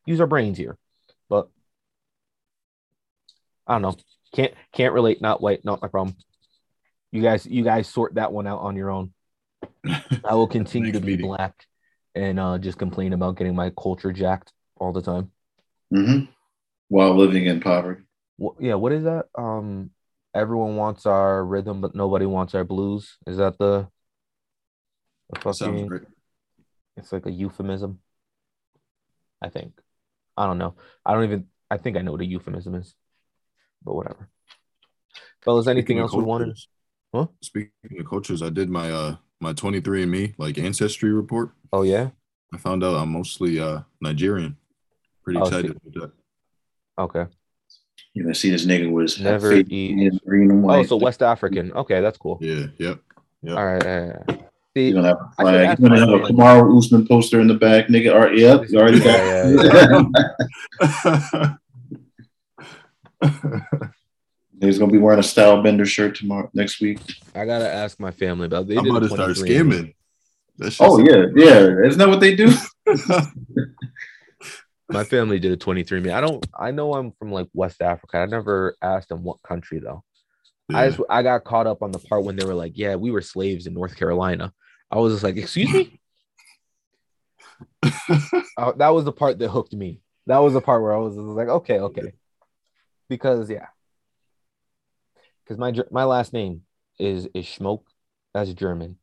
use our brains here. But I don't know. Can't can't relate. Not white. Not my problem. You guys, you guys sort that one out on your own. I will [LAUGHS] continue to be meeting. black and uh, just complain about getting my culture jacked all the time. hmm While living in poverty. Wh- yeah, what is that? Um, everyone wants our rhythm, but nobody wants our blues. Is that the? the Sounds fucking- great. It's like a euphemism. I think. I don't know. I don't even. I think I know what a euphemism is, but whatever. Fellas, anything else we wanted? Cultures- Huh? Speaking of cultures, I did my uh my 23andMe like ancestry report. Oh yeah. I found out I'm mostly uh Nigerian. Pretty Oh, excited with that. Okay. You're gonna see this nigga was Never face eat- green and white. Oh, so West African. Okay, that's cool. Yeah, yep. Yep. All right. yeah, yeah. See, You're gonna have a I flag. You're gonna have a man. Kamaru Usman poster in the back, nigga. All right, yep, you already got. Yeah, [LAUGHS] [LAUGHS] [LAUGHS] He's gonna be wearing a Stylebender shirt tomorrow next week. I gotta ask my family about. They I'm did about to start scamming. That shit's- Oh yeah, yeah. Isn't that what they do? [LAUGHS] [LAUGHS] My family did a 23 me. I don't. I know I'm from like West Africa. I never asked them what country though. I just I got caught up on the part when they were like, "Yeah, we were slaves in North Carolina." I was just like, "Excuse me." [LAUGHS] Uh, that was the part that hooked me. That was the part where I was, I was like, "Okay, okay," because yeah, because my my last name is is Schmoke. That's German.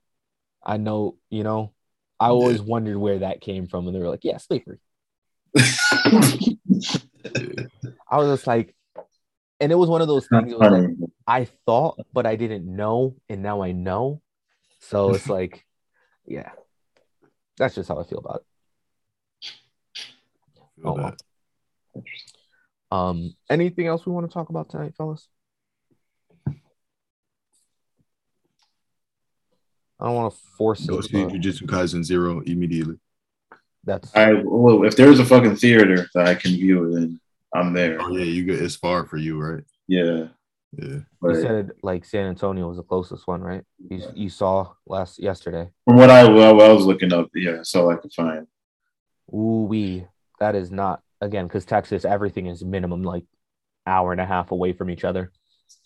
I know, you know. I always wondered where that came from, and they were like, "Yeah, slavery." [LAUGHS] I was just like, and it was one of those things. Like, I thought, but I didn't know, and now I know. So it's [LAUGHS] like, yeah, that's just how I feel about it. Feel Oh, well. Um, anything else we want to talk about tonight, fellas? I don't want to force Go it. see but Jujutsu Kaisen Zero immediately. That's I well, if there's a fucking theater that I can view it in, I'm there. Oh yeah, you get it's far for you, right? Yeah. Yeah. You But said like San Antonio was the closest one, right? You, you saw last yesterday. from what I, what I was looking up, yeah, that's all I could find. Ooh wee. That is not again because Texas, everything is minimum like hour and a half away from each other.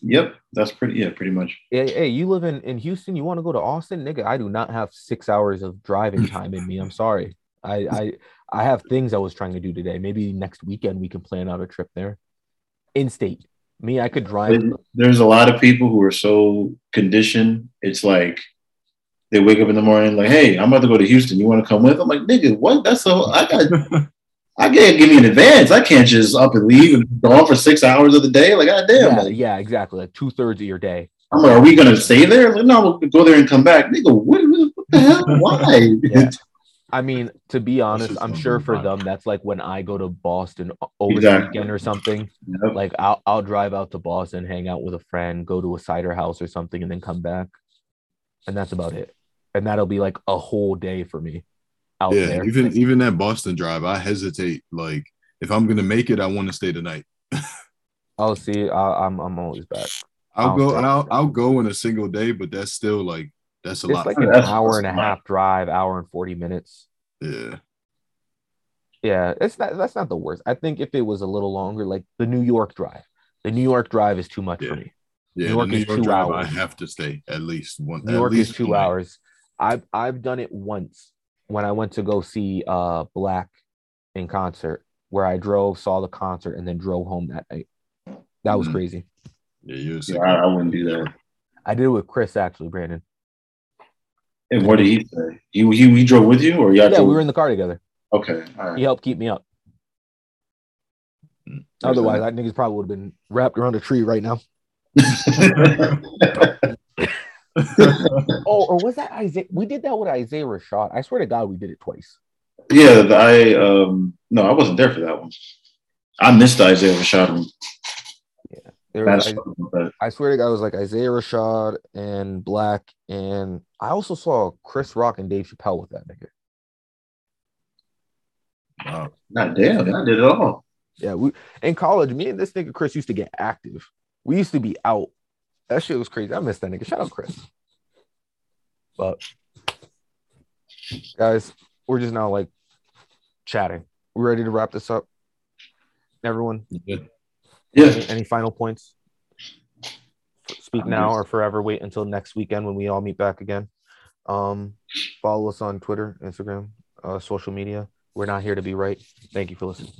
Yep, that's pretty. Yeah, pretty much. Hey, hey, you live in, in Houston, you want to go to Austin? Nigga, I do not have six hours of driving [LAUGHS] time in me. I'm sorry. I I I have things I was trying to do today. Maybe next weekend we can plan out a trip there. In state. Me, I could drive. There's a lot of people who are so conditioned. It's like they wake up in the morning like, "Hey, I'm about to go to Houston. You want to come with?" I'm like, "Nigga, what? That's so I got. [LAUGHS] I can't give me an advance. I can't just up and leave and go on for six hours of the day. Like, goddamn. Yeah, Like, yeah, exactly. Like two thirds of your day. I'm like, are we gonna stay there? Like, no, we'll go there and come back. Nigga, what, what the hell? [LAUGHS] Why? Yeah. I mean, to be honest, I'm sure for about them that's like when I go to Boston over Exactly. the weekend or something. Yep. Like I'll I'll drive out to Boston, hang out with a friend, go to a cider house or something, and then come back. And that's about it. And that'll be like a whole day for me out yeah, there. even even that Boston drive, I hesitate. Like, if I'm gonna make it, I want to stay tonight. night. I'll [LAUGHS] oh, see. I, I'm I'm always back. I'll I'll go. I'll I'll go in a single day, but that's still like that's a It's lot. like an That's- hour and a a lot. half drive, hour and 40 minutes. yeah, Yeah, it's not that's not the worst. I think if it was a little longer, like the New York drive. The New York drive is too much Yeah. for me. yeah. New York New is York two drive, I have to stay at least one. New at York least is two night. hours. I've I've done it once when I went to go see uh Black in concert, where I drove, saw the concert, and then drove home that night. That was Mhm. crazy. Yeah, you're Yeah, I, I wouldn't do that. I did it with Chris actually, Brandon. And what did he say? He he, he drove with you, or y'all Yeah, drove? we were in the car together. okay, all He helped keep me up. Otherwise, that niggas probably would have been wrapped around a tree right now. [LAUGHS] [LAUGHS] Oh, or was that Isaiah? We did that with Isaiah Rashad. I swear to God, we did it twice. yeah, I um no, I wasn't there for that one. I missed Isaiah Rashad. There That's was, I, I swear to God, it was like Isaiah Rashad and Black, and I also saw Chris Rock and Dave Chappelle with that nigga. Wow. not damn, I did it all. Yeah, we in college, me and this nigga Chris used to get active. We used to be out. That shit was crazy. I miss that nigga. Shout out Chris. But guys, we're just now like chatting. We ready to wrap this up? Everyone, Yeah. Yeah, any, any final points? Speak now or forever wait until next weekend when we all meet back again. Um, follow us on Twitter, Instagram, uh, social media. We're not here to be right. Thank you for listening.